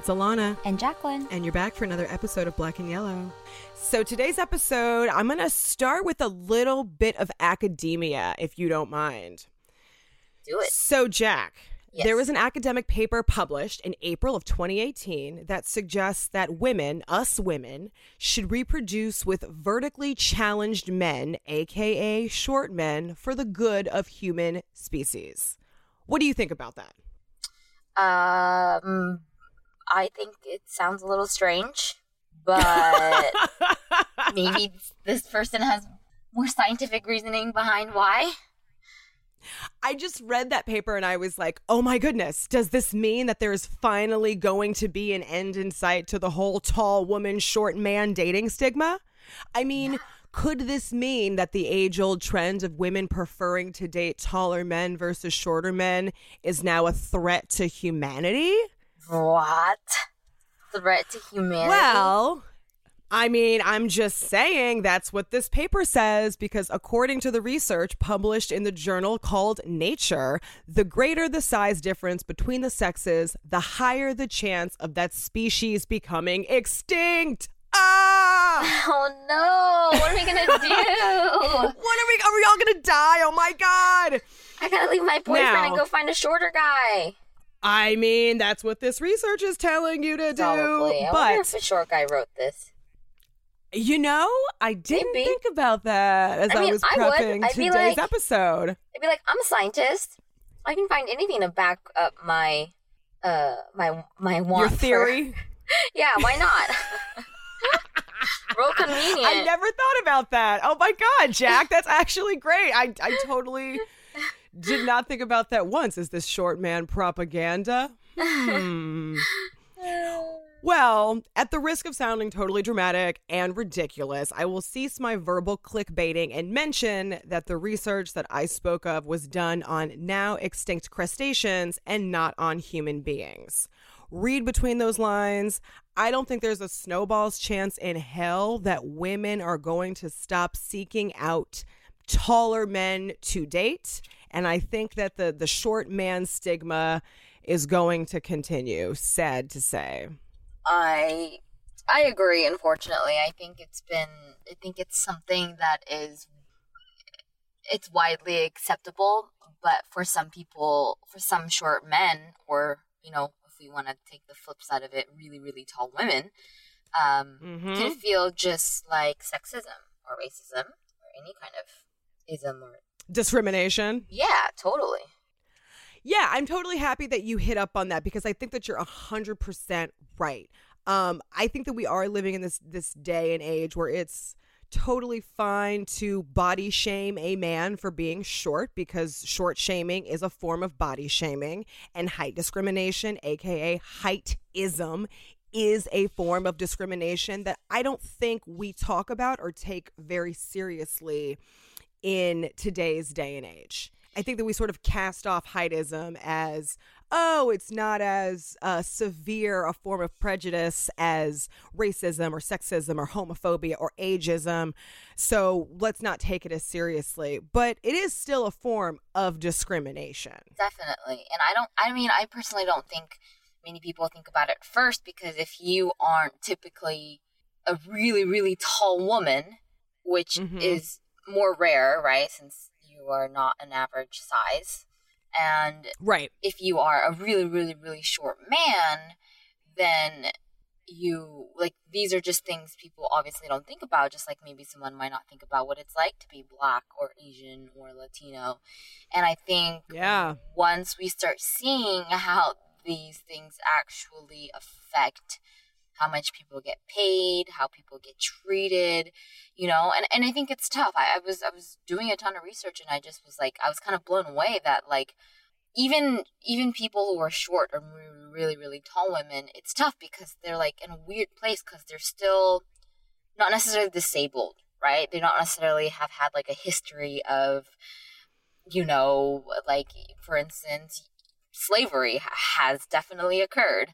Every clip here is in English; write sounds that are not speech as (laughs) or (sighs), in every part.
it's Alana. And Jacklyn. And you're back for another episode of Black and Yellow. So, today's episode, I'm going to start with a little bit of academia, if you don't mind. Do it. So, Jack, Yes. there was an academic paper published in April of 2018 that suggests that women, us women, should reproduce with vertically challenged men, aka short men, for the good of human species. What do you think about that? Um, I think it sounds a little strange, but (laughs) maybe this person has more scientific reasoning behind why. I just read that paper and I was like, oh my goodness, does this mean that there's finally going to be an end in sight to the whole tall woman, short man dating stigma? I mean, could this mean that the age old trend of women preferring to date taller men versus shorter men is now a threat to humanity? What? Threat to humanity? Well, I mean, I'm just saying that's what this paper says because according to the research published in the journal called Nature, the greater the size difference between the sexes, the higher the chance of that species becoming extinct. Ah! (laughs) Oh no! What are we gonna (laughs) do? What are we are we all going to die? Oh my god. I gotta leave my boyfriend Now- and go find a shorter guy. I mean, that's what this research is telling you to do. Probably. I wonder But if a short guy wrote this. you know, I didn't Maybe. think about that as I, I mean, was I would. prepping I'd today's like- episode. I'd be like, I'm a scientist. I can find anything to back up my uh my my want Your for- theory? (laughs) yeah, why not? (laughs) Real convenient. I never thought about that. Oh my god, Jack, that's actually great. I I totally did not think about that once. Is this short man propaganda? Hmm. Well, at the risk of sounding totally dramatic and ridiculous, I will cease my verbal clickbaiting and mention that the research that I spoke of was done on now extinct crustaceans and not on human beings. Read between those lines. I don't think there's a snowball's chance in hell that women are going to stop seeking out taller men to date. And I think that the, the short man stigma is going to continue, sad to say. I I agree. Unfortunately, I think it's been. I think it's something that is. It's widely acceptable, but for some people, for some short men, or you know, if we want to take the flip side of it, really, really tall women, um, Mhm. can feel just like sexism or racism or any kind of ism or Discrimination. yeah, totally. Yeah, I'm totally happy that you hit up on that because I think that you're 100% right. Um, I think that we are living in this this day and age where it's totally fine to body shame a man for being short because short shaming is a form of body shaming and height discrimination, aka heightism, is a form of discrimination that I don't think we talk about or take very seriously in today's day and age. I think that we sort of cast off heightism as, oh, it's not as uh, severe a form of prejudice as racism or sexism or homophobia or ageism. So let's not take it as seriously. But it is still a form of discrimination. Definitely. And I don't, I mean, I personally don't think many people think about it first because if you aren't typically a really, really tall woman, which Mhm. is more rare, right? Since you are not an average size. And Right. if you are a really, really, really short man, then you like these are just things people obviously don't think about just like maybe someone might not think about what it's like to be black or asian or latino and i think Yeah. once we start seeing how these things actually affect how much people get paid how people get treated you know and, and i think it's tough. I, I was i was doing a ton of research and i just was like i was kind of blown away that like even even people who are short or really really tall women it's tough because they're like in a weird place because they're still not necessarily disabled right? They don't necessarily have had like a history of you know like for instance slavery has definitely occurred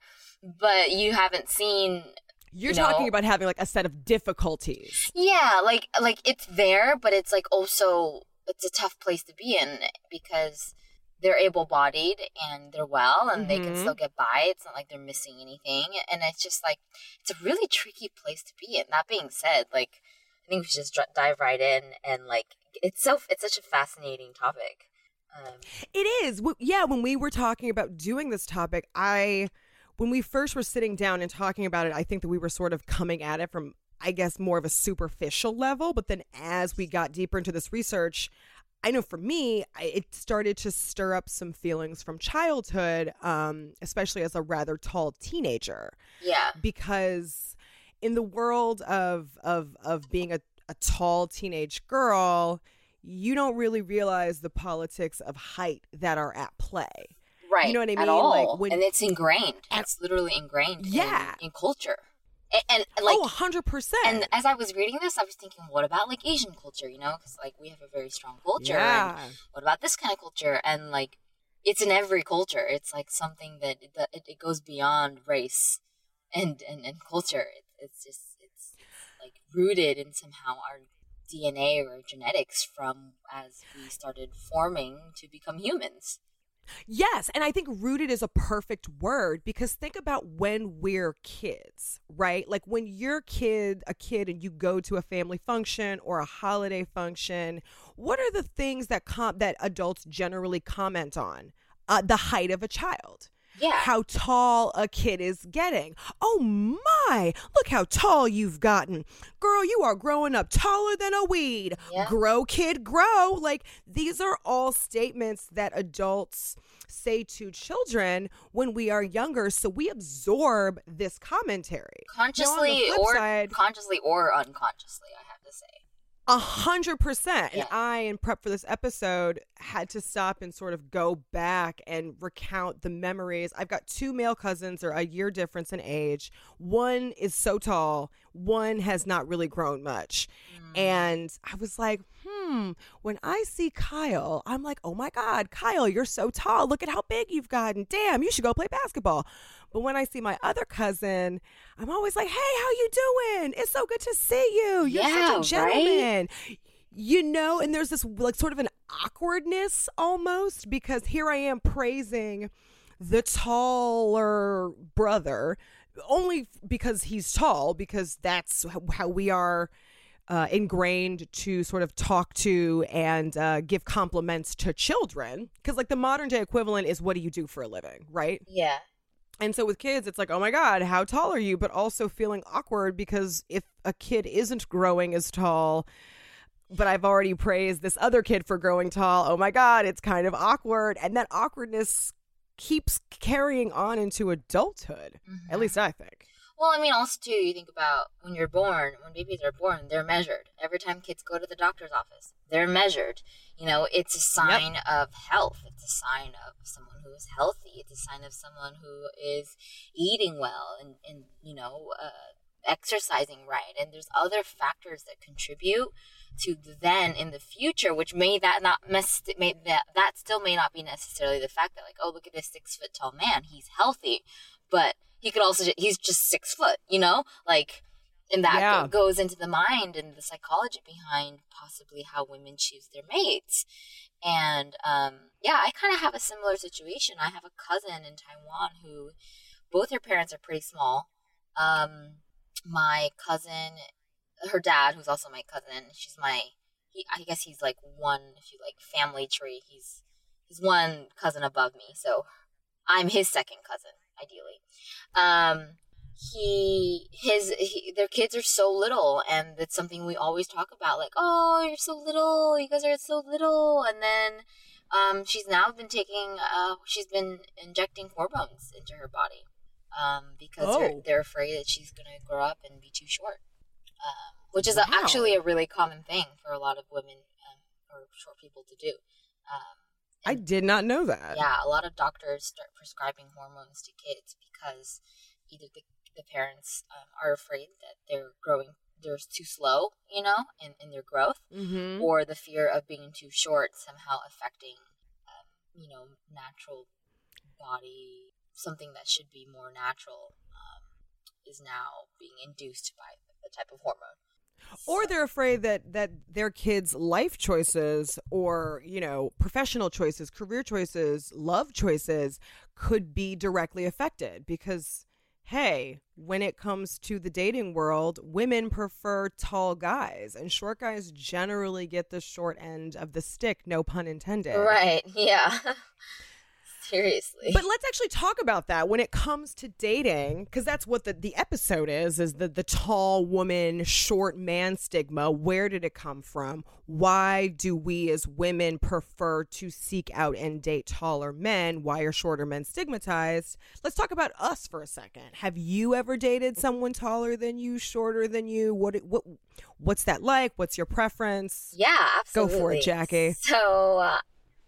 but you haven't seen You're You know- talking about having like a set of difficulties. yeah like like it's there but it's like also it's a tough place to be in because they're able-bodied and they're well and they can Mhm. still get by it's not like they're missing anything and it's just like it's a really tricky place to be in that being said like i think we should just dive right in and like it's so it's such a fascinating topic um, It is. Yeah, when we were talking about doing this topic, I when we first were sitting down and talking about it, I think that we were sort of coming at it from I guess more of a superficial level, but then as we got deeper into this research, I know for me, I, it started to stir up some feelings from childhood, um, especially as a rather tall teenager. Yeah. Because in the world of of of being a, a tall teenage girl you don't really realize the politics of height that are at play right know what I mean? at all. Like, when- and it's ingrained it's literally ingrained Yeah. in, culture and, and like oh 100% and as I was reading this, I was thinking, what about like Asian culture? You know, because like we have a very strong culture. and yeah what about this kind of culture? And like, it's in every culture. It's like something that that it, it goes beyond race and and, and culture. It, it's just it's, it's like rooted in somehow our DNA or genetics from as we started forming to become humans. Yes, and I think rooted is a perfect word because think about when we're kids, right? Like when you're kid, a kid and you go to a family function or a holiday function, what are the things that com- that adults generally comment on? Uh, the height of a child. Yeah. How tall a kid is getting. Oh my, look how tall you've gotten. Girl, you are growing up taller than a weed. Yeah. Grow, kid, grow. Like these are all statements that adults say to children when we are younger. So we absorb this commentary. consciously or side- consciously or unconsciously, I have to say. A hundred percent. And I, in prep for this episode, had to stop and sort of go back and recount the memories. I've got two male cousins, or a year difference in age. One is so tall, one has not really grown much. And I was like, hmm, when I see Kyle, I'm like, oh my God, Kyle, you're so tall. Look at how big you've gotten. Damn, you should go play basketball. But when I see my other cousin, I'm always like, hey, how you doing? It's so good to see you. You're Yeah, such a right? gentleman. You know, and there's this like sort of an awkwardness almost because here I am praising the taller brother only because he's tall because that's how we are uh, ingrained to sort of talk to and uh, give compliments to children because like the modern day equivalent is what do you do for a living right Yeah. And so with kids it's like oh my god how tall are you but also feeling awkward because if a kid isn't growing as tall but I've already praised this other kid for growing tall. Oh my God, it's kind of awkward. And that awkwardness keeps carrying on into adulthood. Mhm. At least I think. Well, I mean, also too, you think about when you're born, when babies are born, they're measured. Every time kids go to the doctor's office, they're measured. You know, it's a sign of health. It's a sign of someone who is healthy. It's a sign of someone who is eating well and, and you know, uh, exercising right. And there's other factors that contribute to then in the future, which may that not mess, may that that still may not be necessarily the fact that like, oh, look at this six foot tall man, he's healthy, but he could also ju- he's just six foot, you know, like, and that Yeah. go- goes into the mind and the psychology behind possibly how women choose their mates. And um, yeah, I kind of have a similar situation. I have a cousin in Taiwan who both her parents are pretty small. Um, my cousin, her dad, who's also my cousin, she's my, he, I guess he's like one, if you like family tree, he's he's one cousin above me, so I'm his second cousin, ideally. Um, he his he, their kids are so little and it's something we always talk about like oh you're so little you guys are so little and then um she's now been taking uh she's been injecting hormones into her body um because they're, Oh. they're afraid that she's gonna grow up and be too short um, which is a, actually a really common thing for a lot of women um, or short people to do um I did not know that. yeah, a lot of doctors start prescribing hormones to kids because either the, the parents um, are afraid that they're growing, they're too slow, you know, in, in their growth, Mm-hmm. or the fear of being too short somehow affecting, um, you know, natural body, something that should be more natural, um, is now being induced by a type of hormone. Or they're afraid that that their kids life choices or you know professional choices career choices love choices could be directly affected because hey when it comes to the dating world women prefer tall guys and short guys generally get the short end of the stick no pun intended Right. Yeah. (laughs) Seriously. but let's actually talk about that when it comes to dating, because that's what the, the episode is, is the, the tall woman, short man stigma. Where did it come from? Why do we as women prefer to seek out and date taller men? Why are shorter men stigmatized? Let's talk about us for a second. Have you ever dated someone taller than you, shorter than you? What what what's that like? What's your preference? yeah, absolutely. Go for it, Jackie. So uh,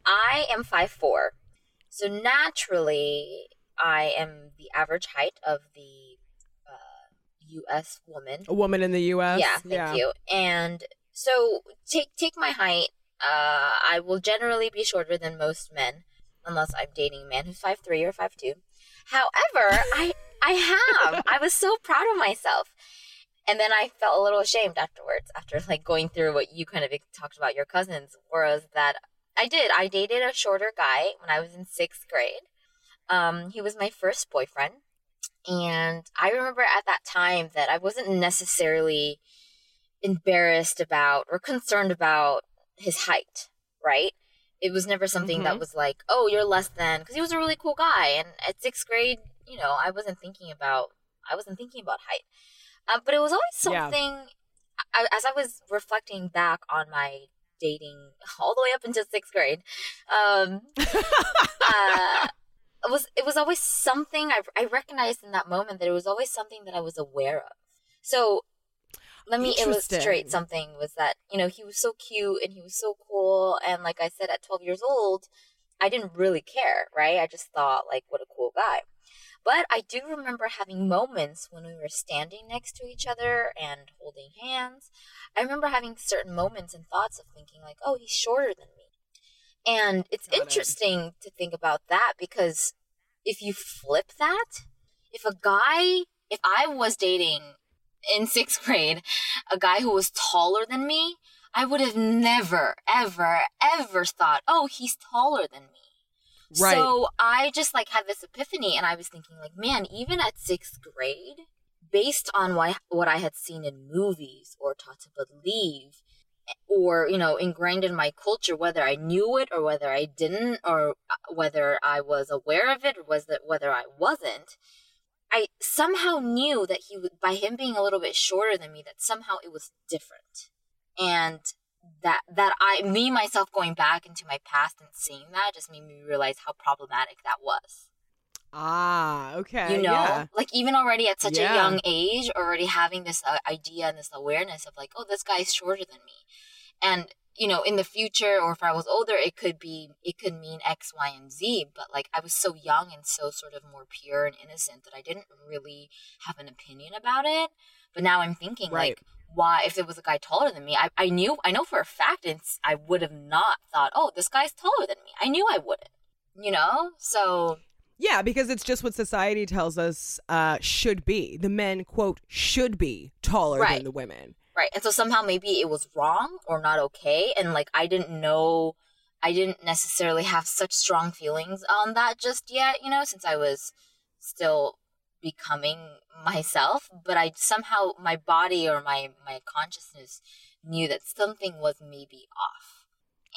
I am five four. So naturally, I am the average height of the uh, U.S. woman. A woman in the U.S. yeah, thank you. And so take take my height. Uh, I will generally be shorter than most men, unless I'm dating a man who's five three or five two. However, I I have. I was so proud of myself. And then I felt a little ashamed afterwards, after like going through what you kind of talked about your cousins, whereas that I did. I dated a shorter guy when I was in sixth grade. Um, he was my first boyfriend. And I remember at that time that I wasn't necessarily embarrassed about or concerned about his height, right? It was never something that Mhm. was like, oh, you're less than, because he was a really cool guy. And at sixth grade, you know, I wasn't thinking about, I wasn't thinking about height. Uh, but it was always Yeah. something, I, as I was reflecting back on my dating (laughs) all the way up into sixth grade, um, (laughs) uh, it was it was always something I, I recognized in that moment that it was always something that I was aware of. So let me illustrate something was that. You know he was so cute and he was so cool. And like I said at 12 years old I didn't really care right? I just thought like what a cool guy but I do remember having moments when we were standing next to each other and holding hands I remember having certain moments and thoughts of thinking like oh he's shorter than me and it's Got it. interesting to think about that because if you flip that, if a guy, if I was dating in sixth grade a guy who was taller than me, I would have never, ever, ever thought, oh, he's taller than me. Right. So I just like had this epiphany and I was thinking like, man, even at sixth grade, based on what, what I had seen in movies or taught to believe, or you know ingrained in my culture whether i knew it or whether i didn't or uh, whether i was aware of it or was that whether i wasn't i somehow knew that he would by him being a little bit shorter than me that somehow it was different and that that i me myself going back into my past and seeing that just made me realize how problematic that was ah, okay. you know yeah. like even already at such Yeah. a young age already having this uh, idea and this awareness of like oh this guy's shorter than me and you know in the future or if i was older it could be it could mean x y and z but like i was so young and so sort of more pure and innocent that i didn't really have an opinion about it but now i'm thinking Right. like why if there was a guy taller than me I, I knew i know for a fact it's, i would have not thought oh this guy's taller than me i knew i wouldn't you know so Yeah, because it's just what society tells us uh, should be. The men, quote, should be taller Right. than the women. Right. And so somehow maybe it was wrong or not okay. And like I didn't know, I didn't necessarily have such strong feelings on that just yet, you know, since I was still becoming myself. But I somehow, my body or my, my consciousness knew that something was maybe off.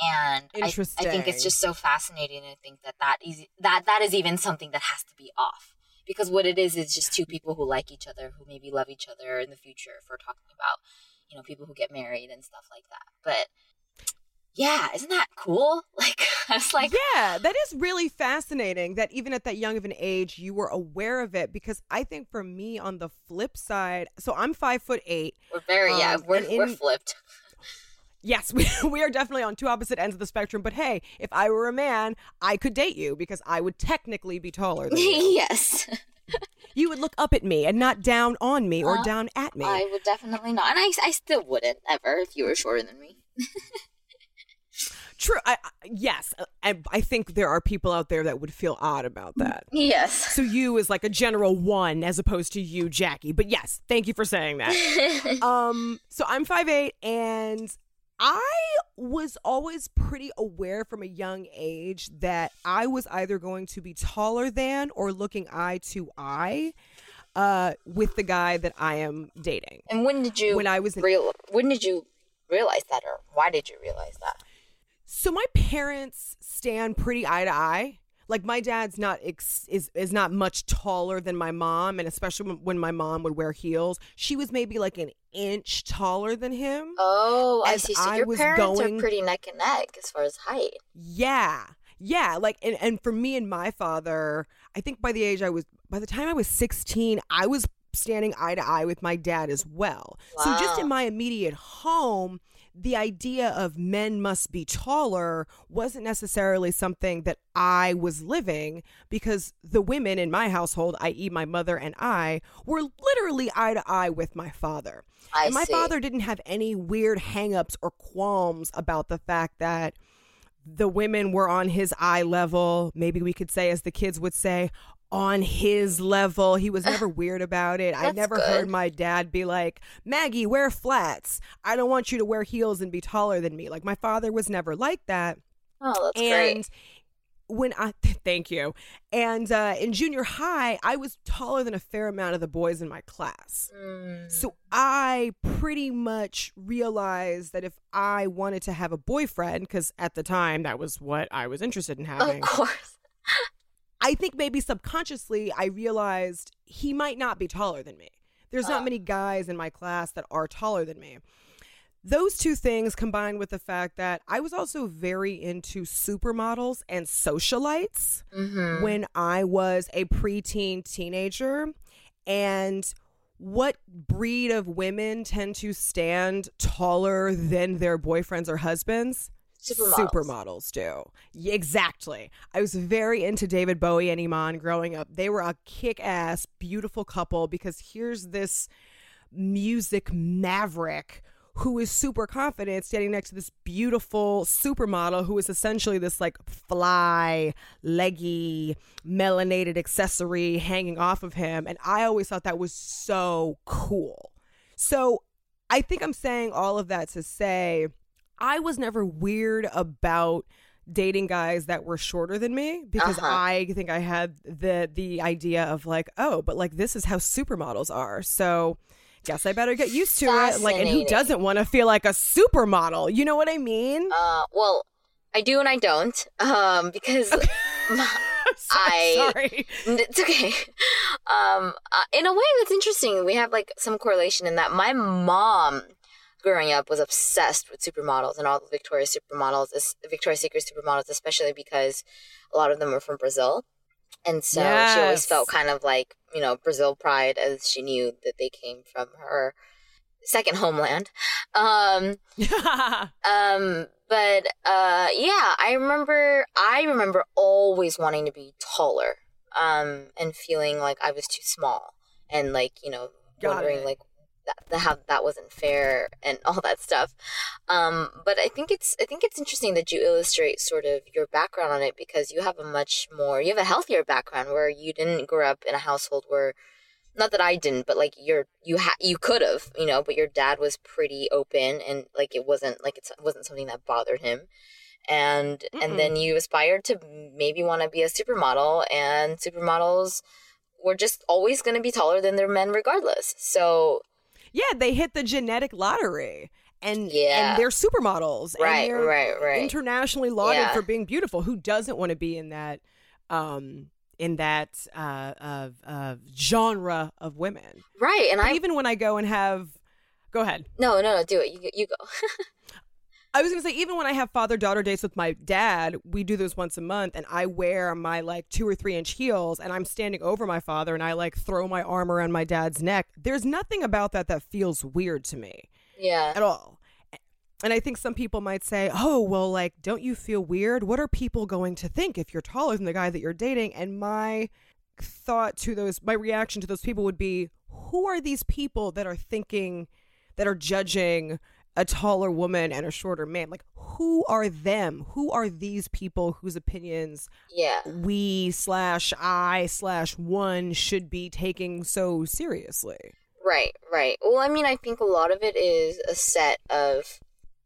And I, I think it's just so fascinating to think that that is, that, that is even something that has to be off. Because what it is is just two people who like each other, who maybe love each other in the future. If we're talking about you know, people who get married and stuff like that. But yeah, isn't that cool? (laughs) Like, I was like, yeah, that is really fascinating that even at that young of an age, you were aware of it. Because I think for me, on the flip side, so I'm five foot eight. we're very, yeah, Um, we're, in- we're flipped. (laughs) Yes, (laughs) we, we are definitely on two opposite ends of the spectrum. But hey, if I were a man, I could date you because I would technically be taller than you. yes. you would look up at me and not down on me or Uh, down at me. I would definitely not. And I, I still wouldn't ever if you were shorter than me. True. I, I, yes, I, I think there are people out there that would feel odd about that. Yes. So you is like a general one as opposed to you, Jackie. But yes, thank you for saying that. (laughs) um, so I'm 5'8", and I was always pretty aware from a young age that I was either going to be taller than or looking eye to eye uh, with the guy that I am dating. And when did you When I was in- real when did you realize that or why did you realize that? So my parents stand pretty eye to eye. Like my dad's not ex- is is not much taller than my mom, and especially when- my mom would wear heels, she was maybe like an inch taller than him. Oh, I see. So I your parents going- are pretty neck and neck as far as height. Yeah. Yeah, like and, and for me and my father, I think by the age I was by the time I was 16, I was standing eye to eye with my dad as well. So just in my immediate home, the idea of men must be taller wasn't necessarily something that I was living because the women in my household, i.e. my mother and I, were literally eye to eye with my father. I and my see. father didn't have any weird hangups or qualms about the fact that the women were on his eye level. Maybe we could say, as the kids would say, on his level. He was never (laughs) weird about it. I never good. heard my dad be like, Maggie, wear flats. I don't want you to wear heels and be taller than me. Like, my father was never like that. Oh, that's and great. when I, (laughs) thank you. And uh, in junior high, I was taller than a fair amount of the boys in my class. Mm. So I pretty much realized that if I wanted to have a boyfriend, because at the time that was what I was interested in having, of course. (laughs) I think maybe subconsciously I realized he might not be taller than me. There's not Oh. many guys in my class that are taller than me. Those two things combined with the fact that I was also very into supermodels and socialites Mm-hmm. when I was a preteen teenager. And what breed of women tend to stand taller than their boyfriends or husbands? Supermodels. Supermodels do. Exactly. I was very into David Bowie and Iman growing up. They were a kick ass, beautiful couple because here's this music maverick who is super confident standing next to this beautiful supermodel who is essentially this like fly, leggy, melanated accessory hanging off of him. And I always thought that was so cool. So I think I'm saying all of that to say I was never weird about dating guys that were shorter than me because Uh-huh. I think I had the the idea of like, oh, but like this is how supermodels are. So guess I better get used to it. Like and who doesn't want to feel like a supermodel? You know what I mean? Uh, well, I do and I don't. Um, because (laughs) my- (laughs) So- I- sorry. It's okay. Um, uh, in a way, that's interesting. We have like some correlation in that my mom, growing up, was obsessed with supermodels and all the Victoria's supermodels, Victoria's Secret supermodels, especially because a lot of them were from Brazil, and so she always felt kind of like you know Brazil pride, as she knew that they came from her second homeland. Um, (laughs) um, but uh, yeah, I remember. I remember always wanting to be taller, um, and feeling like I was too small, and like you know, Got wondering it. like that, that how that wasn't fair and (laughs) all that stuff. Um, but I think it's I think it's interesting that you illustrate sort of your background on it because you have a much more you have a healthier background where you didn't grow up in a household where not that I didn't, but like you're you ha- you could have, you know, but your dad was pretty open and like it wasn't like it wasn't something that bothered him. And Mm-mm. and then you aspired to maybe want to be a supermodel and supermodels were just always going to be taller than their men regardless. So, yeah, they hit the genetic lottery. And, Yeah. and they're supermodels. right, they're right, right. internationally lauded Yeah. for being beautiful. Who doesn't want to be in that um in that uh of uh, genre of women? right. And I even when I go and have go ahead. No, no, no, do it. You you go. (laughs) I was gonna say even when I have father daughter dates with my dad, we do those once a month, and I wear my like two or three inch heels, and I'm standing over my father, and I like throw my arm around my dad's neck. There's nothing about that that feels weird to me yeah. at all. And I think some people might say, "Oh, well, like, don't you feel weird? What are people going to think if you're taller than the guy that you're dating?" And my thought to those, my reaction to those people would be, "Who are these people that are thinking, that are judging, a taller woman and a shorter man. Like, who are them? Who are these people whose opinions Yeah. we slash I slash one should be taking so seriously? Right, right. Well, I mean, I think a lot of it is a set of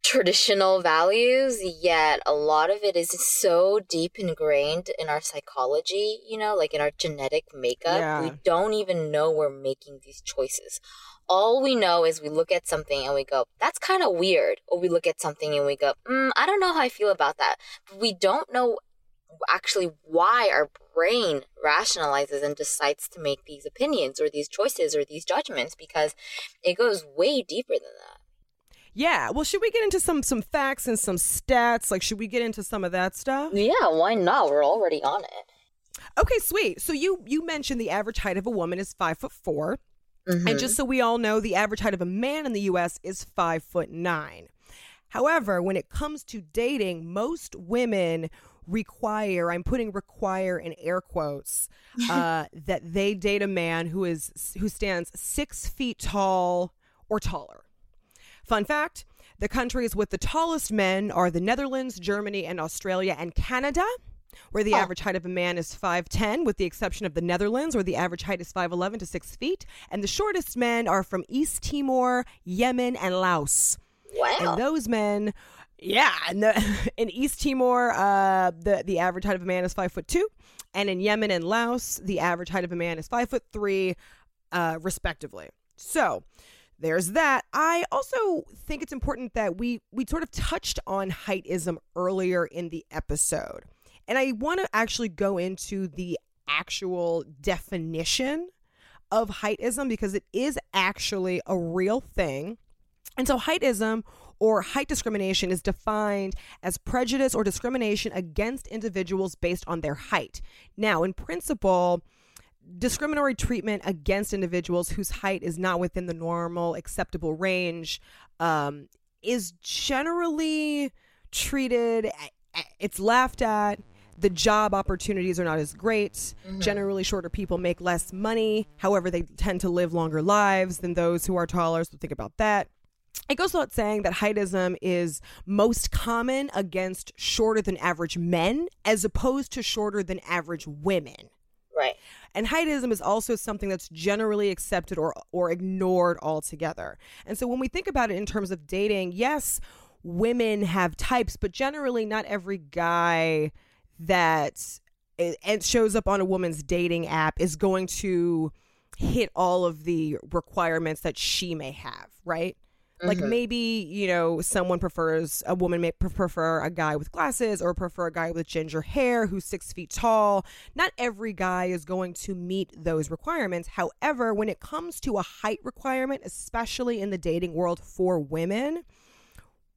traditional values, yet a lot of it is so deep ingrained in our psychology, you know, like in our genetic makeup. Yeah. We don't even know we're making these choices. All we know is we look at something and we go, that's kind of weird. Or we look at something and we go, mm, I don't know how I feel about that. But we don't know actually why our brain rationalizes and decides to make these opinions or these choices or these judgments because it goes way deeper than that. Yeah. Well, should we get into some some facts and some stats? Like, should we get into some of that stuff? Yeah, why not? We're already on it. Okay, sweet. So you you mentioned the average height of a woman is five foot 4 Mm-hmm. and just so we all know, the average height of a man in the U.S. is five foot nine. However, when it comes to dating, most women require i'm putting require in air quotes (laughs) uh, that they date a man who is who stands six feet tall or taller fun fact the countries with the tallest men are the netherlands germany and australia and canada where the Oh. average height of a man is 5'10 with the exception of the netherlands where the average height is 5'11 to 6 feet and the shortest men are from east timor yemen and laos wow. and those men, yeah, and the, (laughs) in East Timor, uh, the the average height of a man is five foot two, and in Yemen and Laos, the average height of a man is five foot three, uh, respectively. So there's that. I also think it's important that we we sort of touched on heightism earlier in the episode, and I want to actually go into the actual definition of heightism because it is actually a real thing. And so, heightism or height discrimination is defined as prejudice or discrimination against individuals based on their height. Now, in principle, discriminatory treatment against individuals whose height is not within the normal acceptable range um, is generally treated, it's laughed at. The job opportunities are not as great. Mm-hmm. Generally, shorter people make less money. However, they tend to live longer lives than those who are taller. So, think about that. It goes without saying that heightism is most common against shorter than average men as opposed to shorter than average women. right. And heightism is also something that's generally accepted or or ignored altogether. And so when we think about it in terms of dating, yes, women have types, but generally not every guy that and shows up on a woman's dating app is going to hit all of the requirements that she may have, right? Like Mhm. maybe you know someone prefers a woman may pre- prefer a guy with glasses or prefer a guy with ginger hair who's six feet tall. Not every guy is going to meet those requirements. However, when it comes to a height requirement, especially in the dating world for women,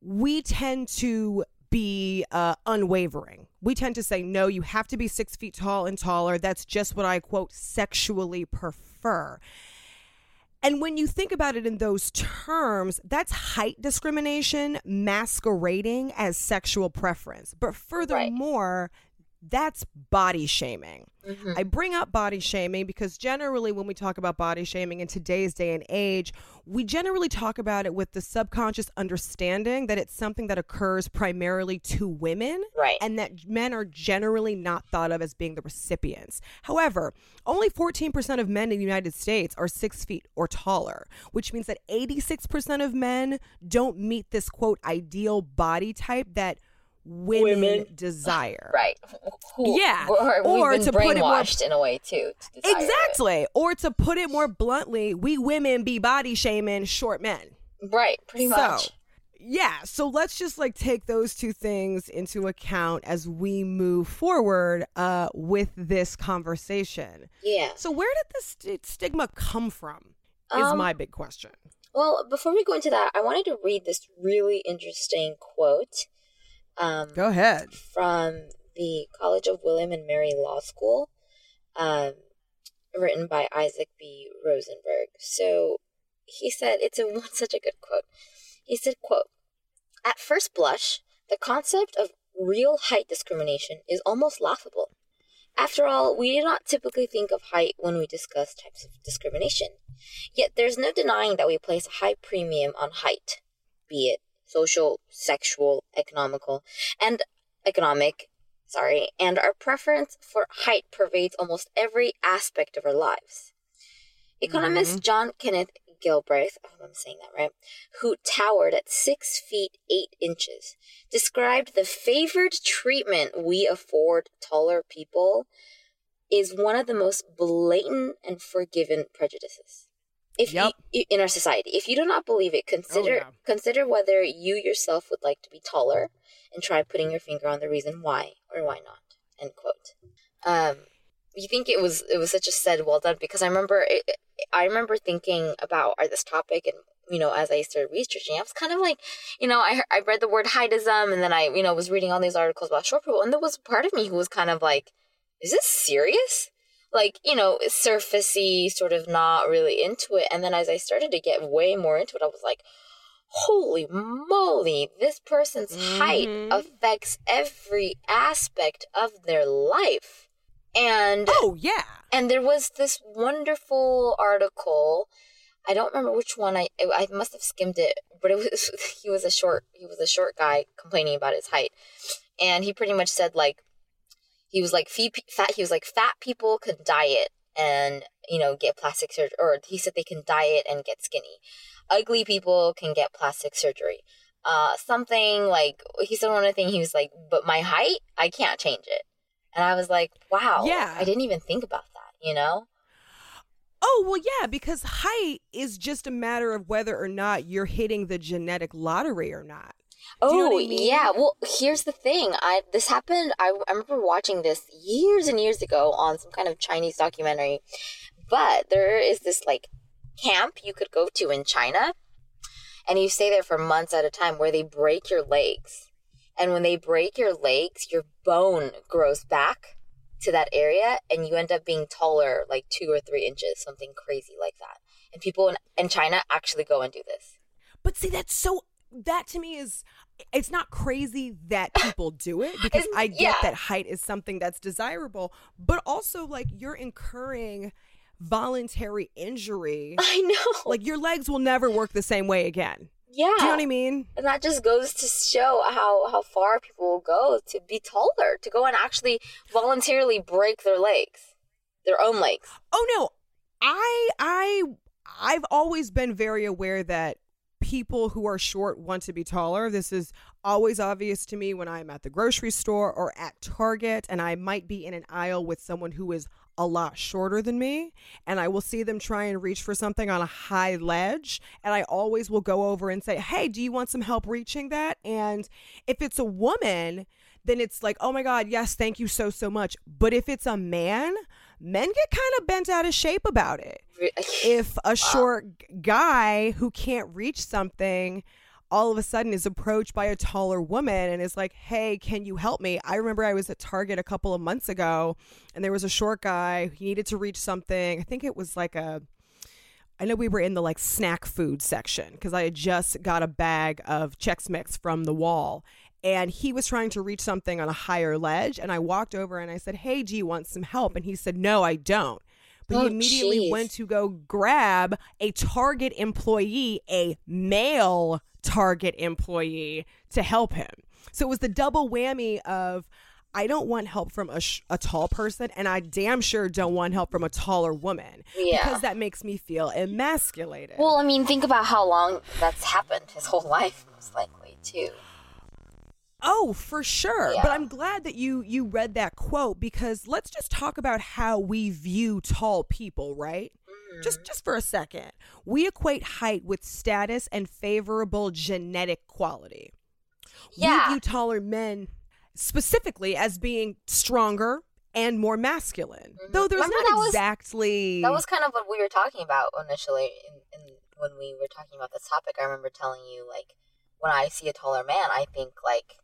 we tend to be uh, unwavering. We tend to say, no, you have to be six feet tall and taller. That's just what I quote sexually prefer. And when you think about it in those terms, that's height discrimination masquerading as sexual preference. But furthermore, that's body shaming. Mhm. I bring up body shaming because generally, when we talk about body shaming in today's day and age, we generally talk about it with the subconscious understanding that it's something that occurs primarily to women Right. and that men are generally not thought of as being the recipients. However, only 14% of men in the United States are six feet or taller, which means that 86% of men don't meet this quote ideal body type that women, Women. desire. Right. Who- Yeah, Or, or to put it more- in a way too. to desire it. Exactly. Or to put it more bluntly, we women be body shaming short men. Right. Pretty So, much. Yeah, so let's just like take those two things into account as we move forward uh, with this conversation. Yeah. So, where did this st- stigma come from? Is Um, my big question. Well, before we go into that, I wanted to read this really interesting quote um, Go ahead. from the College of William and Mary Law School, um, written by Isaac B. Rosenberg. So he said, it's a (laughs) such a good quote. He said, quote, At first blush, the concept of real height discrimination is almost laughable. After all, we do not typically think of height when we discuss types of discrimination. Yet there's no denying that we place a high premium on height. be it social, sexual, economical, and economic, sorry, and our preference for height pervades almost every aspect of our lives. Economist Mm-hmm. John Kenneth Galbraith, I hope I'm saying that right, who towered at six feet eight inches, described the favored treatment we afford taller people is one of the most blatant and forgiven prejudices. If Yep. you, in our society, if you do not believe it, consider yeah. consider whether you yourself would like to be taller, and try putting your finger on the reason why or why not. End quote. Um, you think it was it was such a said well done because I remember it, I remember thinking about this topic and you know as I started researching I was kind of like you know I I read the word heightism and then I you know was reading all these articles about short people and there was a part of me who was kind of like is this serious like you know surfacey sort of not really into it and then as I started to get way more into it I was like holy moly this person's height Mhm. affects every aspect of their life and Oh yeah. and there was this wonderful article i don't remember which one i i must have skimmed it but it was (laughs) he was a short he was a short guy complaining about his height and he pretty much said like he was like fee- fat he was like fat people could diet and you know get plastic surgery or he said they can diet and get skinny. Ugly people can get plastic surgery. Uh something like he said one other thing he was like but my height? I can't change it. And i was like wow Yeah. i didn't even think about that you know? Oh, well, yeah, because height is just a matter of whether or not you're hitting the genetic lottery or not. Oh you know what oh, I mean? yeah. Well, here's the thing. I this happened. I, I remember watching this years and years ago on some kind of Chinese documentary. But there is this like camp you could go to in China, and you stay there for months at a time where they break your legs, and when they break your legs, your bone grows back to that area, and you end up being taller like two or three inches, something crazy like that. And people in, in China actually go and do this. But see, that's so, that to me is, it's not crazy that (laughs) people do it because I get yeah. that height is something that's desirable, but also like you're incurring voluntary injury. I know. Like your legs will never work the same way again. yeah. Do you know what I mean? And that just goes to show how, how far people will go to be taller, to go and actually voluntarily break their legs, their own legs. Oh no, I I I've always been very aware that people who are short want to be taller. This is always obvious to me when I'm at the grocery store or at Target and I might be in an aisle with someone who is a lot shorter than me and I will see them try and reach for something on a high ledge and I always will go over and say, "Hey, do you want some help reaching that?" And if it's a woman, then it's like, "Oh my god, yes, thank you so so much." But if it's a man, men get kind of bent out of shape about it. If a short guy who can't reach something all of a sudden is approached by a taller woman and is like, "Hey, can you help me?" I remember I was at Target a couple of months ago and there was a short guy, he needed to reach something. I think it was like a I know we were in the like snack food section because I had just got a bag of Chex Mix from the wall. And he was trying to reach something on a higher ledge. And I walked over and I said, Hey, do you want some help? And he said, No, I don't. But Oh, he immediately jeez. went to go grab a Target employee, a male Target employee, to help him. So it was the double whammy of I don't want help from a, sh- a tall person, and I damn sure don't want help from a taller woman Yeah. because that makes me feel emasculated. Well, I mean, think about how long that's happened his whole life, most likely, too. Oh, for sure. But I'm glad that you you read that quote because let's just talk about how we view tall people, right? Mm-hmm. Just just for a second. We equate height with status and favorable genetic quality. Yeah. We view taller men specifically as being stronger and more masculine. Though there's Mm-hmm. Remember that not was- exactly That was kind of what we were talking about initially in, in, when we were talking about this topic. I remember telling you, like, when I see a taller man, I think, like,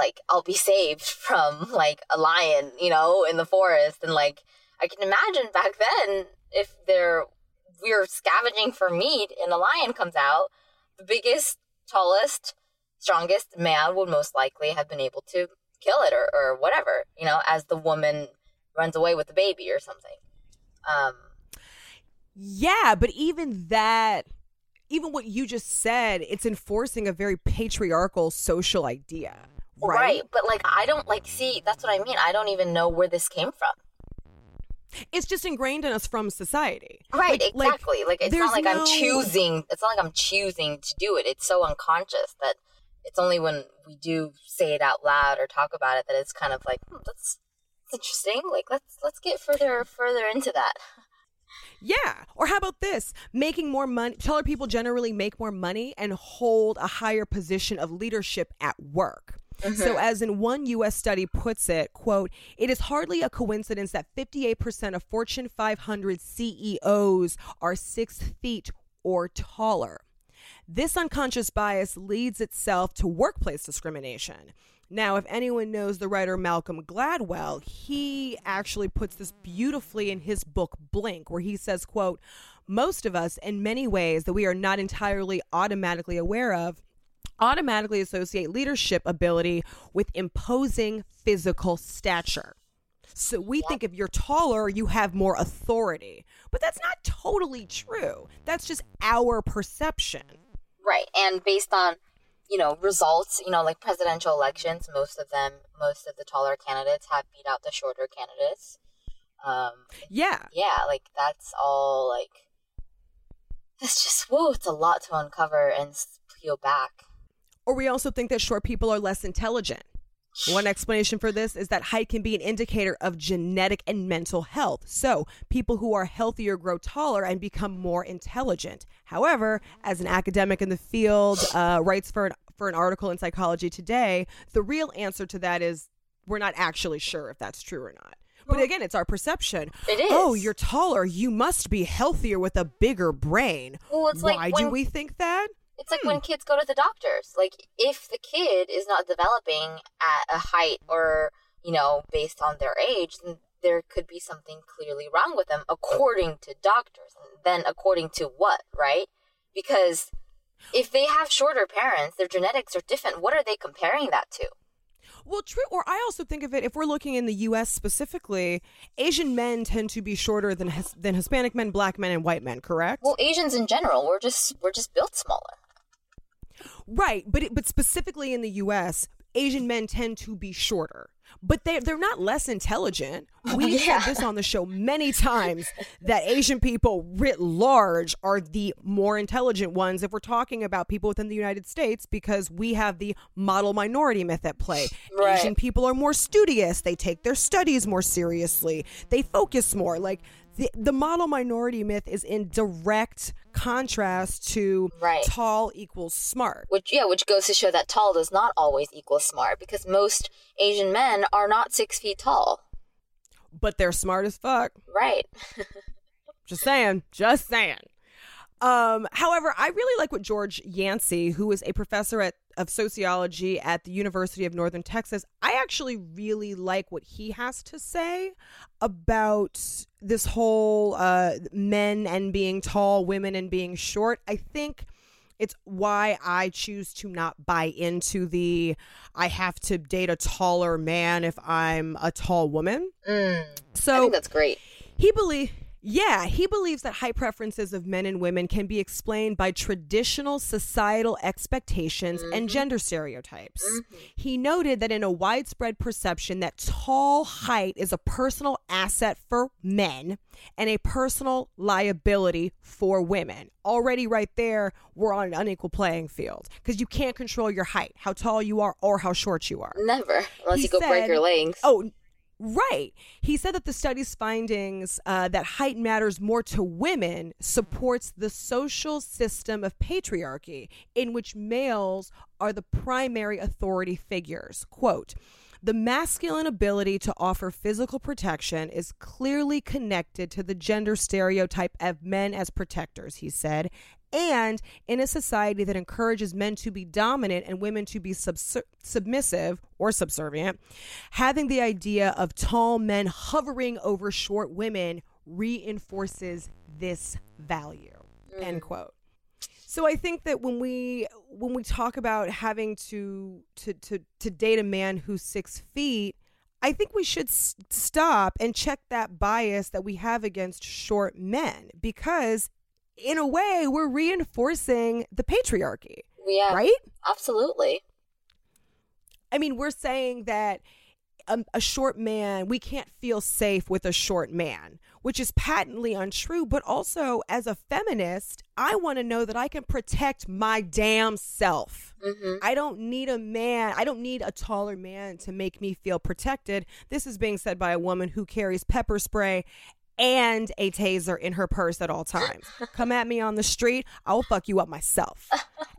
like I'll be saved (laughs) from like a lion, you know, in the forest, and like I can imagine back then if there we're scavenging for meat and a lion comes out, the biggest, tallest, strongest man would most likely have been able to kill it or, or whatever, you know, as the woman runs away with the baby or something. Um, Yeah, but even that even what you just said, it's enforcing a very patriarchal social idea. Right? right. But like, I don't like, see, that's what I mean. I don't even know where this came from. It's just ingrained in us from society. Right, like, exactly. Like, like it's not like no... I'm choosing, it's not like I'm choosing to do it. It's so unconscious that it's only when we do say it out loud or talk about it that it's kind of like, hmm, that's, that's interesting. Like, let's, let's get further, further into that. Yeah. Or how about this? Making more money. Taller people generally make more money and hold a higher position of leadership at work. Mm-hmm. So, as in one U.S. study puts it, quote, it is hardly a coincidence that 58% of Fortune 500 CEOs are six feet or taller. This unconscious bias leads itself to workplace discrimination. Now, if anyone knows the writer Malcolm Gladwell, he actually puts this beautifully in his book Blink, where he says, quote, most of us in many ways that we are not entirely automatically aware of automatically associate leadership ability with imposing physical stature. So we think if you're taller, you have more authority. But that's not totally true. That's just our perception. Right. And based on you know results you know like presidential elections most of them most of the taller candidates have beat out the shorter candidates um yeah yeah like that's all like it's just whoa it's a lot to uncover and peel back or we also think that short people are less intelligent one explanation for this is that height can be an indicator of genetic and mental health. So, people who are healthier grow taller and become more intelligent. However, as an academic in the field uh, writes for an, for an article in Psychology Today, the real answer to that is we're not actually sure if that's true or not. But again, it's our perception. It is. Oh, you're taller. You must be healthier with a bigger brain. Well, it's like Why like do we think that? It's like hmm. when kids go to the doctors. Like if the kid is not developing at a height or, you know, based on their age, then there could be something clearly wrong with them according to doctors. And then according to what, right? Because if they have shorter parents, their genetics are different. What are they comparing that to? Well, true. Or I also think of it if we're looking in the U.S. specifically, Asian men tend to be shorter than than Hispanic men, Black men, and white men. Correct? Well, Asians in general, we're just we're just built smaller. Right, but it, but specifically in the U.S., Asian men tend to be shorter, but they they're not less intelligent. Oh, We've Yeah. said this on the show many times that Asian people writ large are the more intelligent ones if we're talking about people within the United States because we have the model minority myth at play. Right. Asian people are more studious, they take their studies more seriously, they focus more. Like the the model minority myth is in direct contrast to Right. tall equals smart. Which yeah, which goes to show that tall does not always equal smart because most Asian men are not six feet tall. but they're smart as fuck. Right. (laughs) Just saying. Just saying. Um, however, I really like what George Yancey, who is a professor at, of sociology at the University of Northern Texas, I actually really like what he has to say about this whole uh, men and being tall, women and being short. I think it's why I choose to not buy into the I have to date a taller man if I'm a tall woman. Mm, I So think that's great. he believe yeah, he believes that high preferences of men and women can be explained by traditional societal expectations and mm-hmm. gender stereotypes. Mm-hmm. He noted that in a widespread perception that tall height is a personal asset for men and a personal liability for women. Already right there, we're on an unequal playing field because you can't control your height, how tall you are or how short you are. Never, unless He you go break your legs. Oh, right. He said that the study's findings uh, that height matters more to women supports the social system of patriarchy in which males are the primary authority figures. Quote, the masculine ability to offer physical protection is clearly connected to the gender stereotype of men as protectors, he said. And in a society that encourages men to be dominant and women to be subs- submissive or subservient, having the idea of tall men hovering over short women reinforces this value. Mm. End quote. So I think that when we when we talk about having to to to to date a man who's six feet, I think we should s- stop and check that bias that we have against short men because in a way, we're reinforcing the patriarchy, Yeah, right? absolutely. I mean, we're saying that a, a short man, we can't feel safe with a short man, which is patently untrue. But also, as a feminist, I want to know that I can protect my damn self. hmm I don't need a man. I don't need a taller man to make me feel protected. This is being said by a woman who carries pepper spray and a taser in her purse at all times. Come at me on the street, I will fuck you up myself.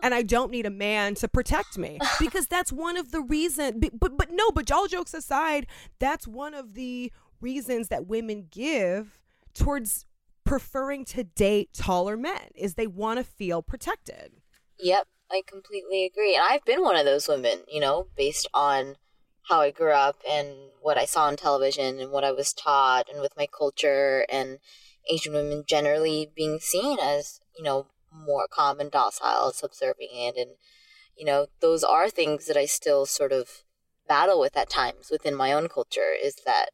And I don't need a man to protect me because that's one of the reasons. But, but but no, but all jokes aside, that's one of the reasons that women give towards preferring to date taller men is they want to feel protected. Yep, I completely agree. And I've been one of those women, you know, based on how I grew up and what I saw on television and what I was taught and with my culture and Asian women generally being seen as, you know, more calm and docile, subservient. And, you know, those are things that I still sort of battle with at times within my own culture is that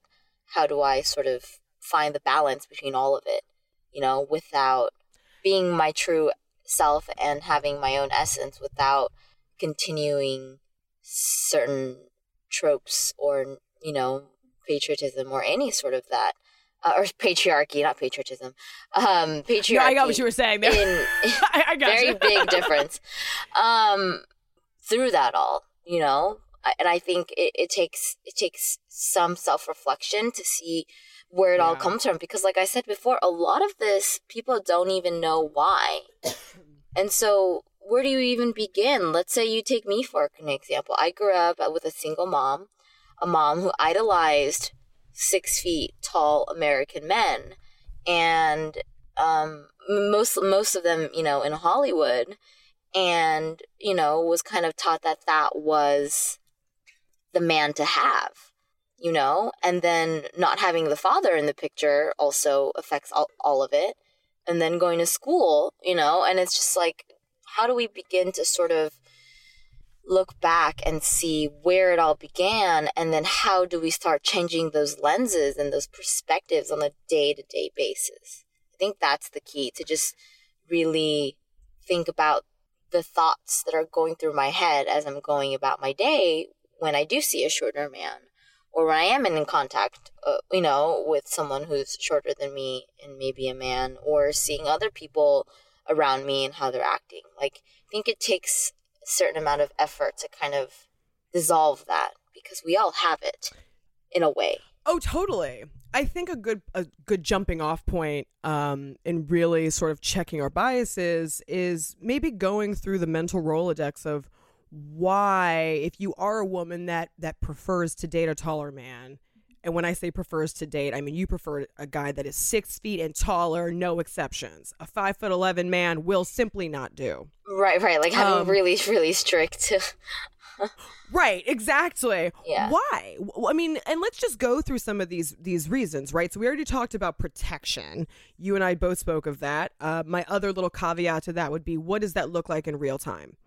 how do I sort of find the balance between all of it, you know, without being my true self and having my own essence without continuing certain tropes or you know patriotism or any sort of that uh, or (laughs) patriarchy not patriotism um patriarchy (laughs) No, I got what you were saying there. in (laughs) I, I got very big difference um through that all you know? And i think it, it takes it takes some self-reflection to see where it all comes from because like i said before a lot of this people don't even know why. (coughs) And so where do you even begin? Let's say you take me for an example. I grew up with a single mom a mom who idolized six feet tall american men. And um, most most of them, you know, in Hollywood, and you know, was kind of taught that that was the man to have, you know, and then not having the father in the picture also affects all, all of it, and then going to school, you know, and it's just like, how do we begin to sort of look back and see where it all began? And then how do we start changing those lenses and those perspectives on a day-to-day basis? I think that's the key to just really think about the thoughts that are going through my head as i'm going about my day when i do see a shorter man or when i am in contact uh, you know with someone who's shorter than me and maybe a man or seeing other people around me and how they're acting like i think it takes a certain amount of effort to kind of dissolve that because we all have it in a way. Oh, totally. I think a good a good jumping off point um, in really sort of checking our biases is maybe going through the mental rolodex of why, if you are a woman that that prefers to date a taller man, and when I say prefers to date, I mean you prefer a guy that is six feet and taller, no exceptions. A five foot eleven man will simply not do. Right, right. Like having Um, really, really strict. (laughs) Right, exactly. Yeah. Why? I mean, and let's just go through some of these these reasons, right? So we already talked about protection. You and I both spoke of that. Uh, my other little caveat to that would be, what does that look like in real time?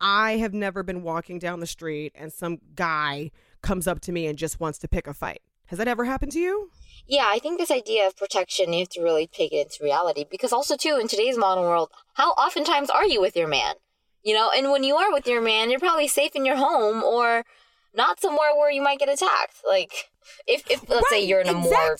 I have never been walking down the street and some guy comes up to me and just wants to pick a fight. Has that ever happened to you? yeah, I think this idea of protection, you have to really take it into reality because also, too, in today's modern world, how oftentimes are you with your man? You know, and when you are with your man, you're probably safe in your home or not somewhere where you might get attacked. Like, if, if let's say you're in a more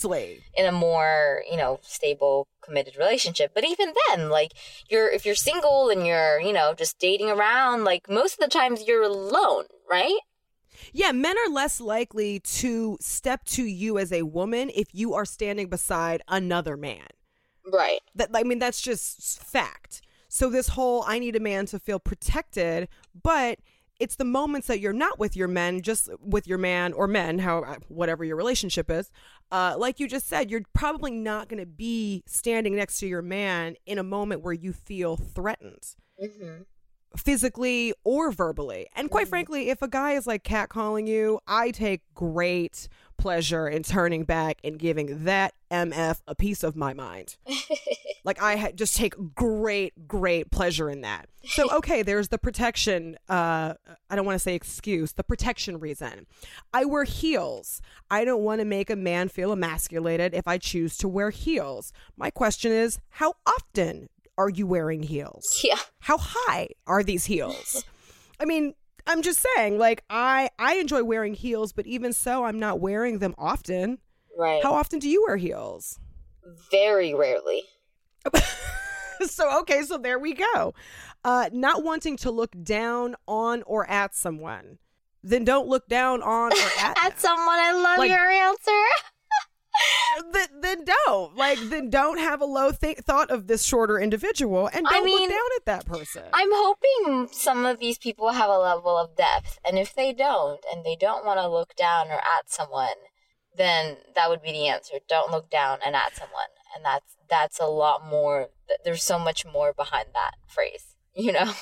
in a more you know stable committed relationship but even then like you're if you're single and you're you know just dating around like most of the times you're alone right Yeah, men are less likely to step to you as a woman if you are standing beside another man. right That I mean that's just fact. So this whole I need a man to feel protected, but it's the moments that you're not with your men, just with your man or men, how whatever your relationship is. Uh, like you just said, you're probably not going to be standing next to your man in a moment where you feel threatened mm-hmm. Physically or verbally. And quite frankly, if a guy is like catcalling you, I take great pleasure in turning back and giving that MF a piece of my mind. (laughs) like I ha- just take great, great pleasure in that. So (laughs) okay, there's the protection. Uh, I don't want to say excuse. The protection reason. I wear heels. I don't want to make a man feel emasculated if I choose to wear heels. My question is, how often are you wearing heels? (laughs) Yeah. How high are these heels? (laughs) I mean, I'm just saying, like I I enjoy wearing heels, but even so, I'm not wearing them often. Right. How often do you wear heels? Very rarely. (laughs) so okay, so there we go. Uh, not wanting to look down on or at someone, then don't look down on or at, At someone, I love Like- your answer. Then, then don't like then don't have a low th- thought of this shorter individual and I don't mean, look down at that person. I'm hoping some of these people have a level of depth, and if they don't, and they don't want to look down or at someone, then that would be the answer. Don't look down and at someone, and that's that's a lot more. There's so much more behind that phrase, you know.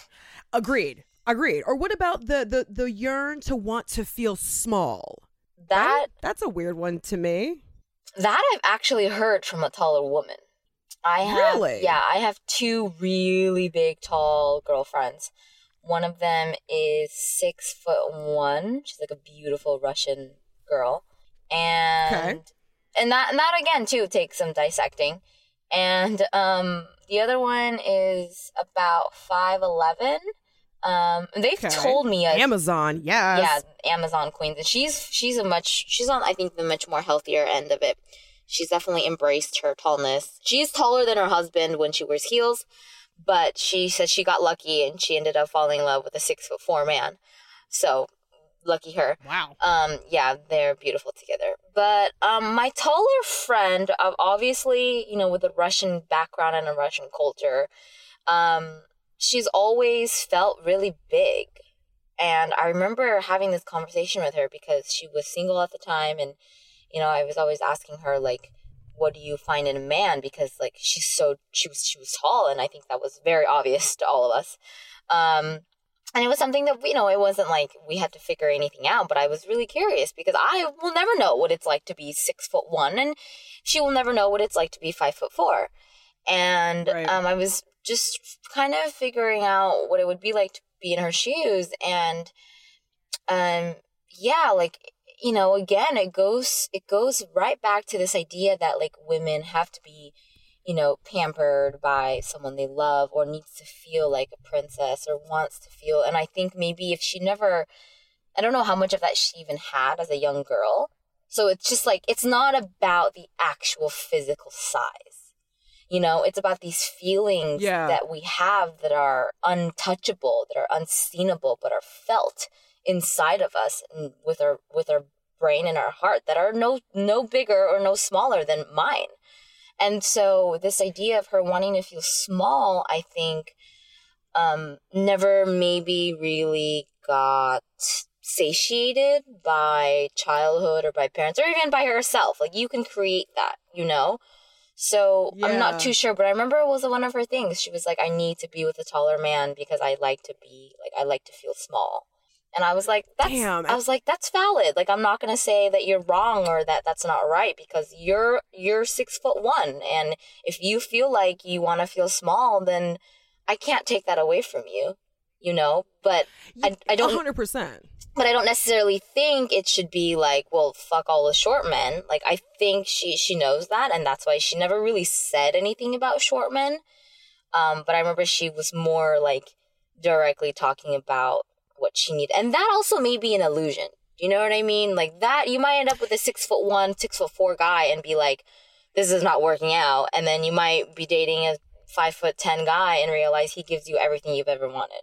Agreed. Agreed. Or what about the the the yearn to want to feel small? That Right? that's a weird one to me. That I've actually heard from a taller woman. I have, Really? yeah, I have two really big, tall girlfriends. One of them is six foot one. She's like a beautiful Russian girl, and Okay. and that and that again too takes some dissecting. And um, the other one is about five eleven. Um, they've Okay. told me a Amazon, yes. yeah, Amazon Queens, and she's she's a much she's on I think the much more healthier end of it. She's definitely embraced her tallness. She's taller than her husband when she wears heels, but she says she got lucky and she ended up falling in love with a six foot four man. So lucky her. Wow. Um, yeah, they're beautiful together. But um, my taller friend, obviously, you know, with a Russian background and a Russian culture, um, she's always felt really big. And I remember having this conversation with her because she was single at the time, and you know, I was always asking her like, "What do you find in a man?" Because like she's so she was she was tall, and I think that was very obvious to all of us. Um, and it was something that you know it wasn't like we had to figure anything out but i was really curious because i will never know what it's like to be six foot one and she will never know what it's like to be five foot four and Right. um, i was just kind of figuring out what it would be like to be in her shoes and um yeah like you know again it goes it goes right back to this idea that like women have to be you know, pampered by someone they love or needs to feel like a princess or wants to feel. And I think maybe if she never, I don't know how much of that she even had as a young girl. So it's just like, it's not about the actual physical size. You know, it's about these feelings Yeah. that we have that are untouchable, that are unseenable, but are felt inside of us and with our with our brain and our heart that are no no bigger or no smaller than mine. And so this idea of her wanting to feel small, I think, um, never maybe really got satiated by childhood or by parents or even by herself. Like you can create that, you know? So I'm not too sure, but I remember it was one of her things. She was like, I need to be with a taller man because I like to be like I like to feel small. And I was like, that's Damn. I was like, that's valid. Like I'm not gonna say that you're wrong or that that's not right because you're you're six foot one, and if you feel like you want to feel small, then I can't take that away from you, you know. But I, I don't 100%. but I don't necessarily think it should be like, well, fuck all the short men. Like I think she she knows that, and that's why she never really said anything about short men. Um, but I remember she was more like directly talking about what she needed, and that also may be an illusion. You know what I mean? Like that, you might end up with a six foot one, six foot four guy, and be like, this is not working out, and then you might be dating a five foot ten guy and realize he gives you everything you've ever wanted.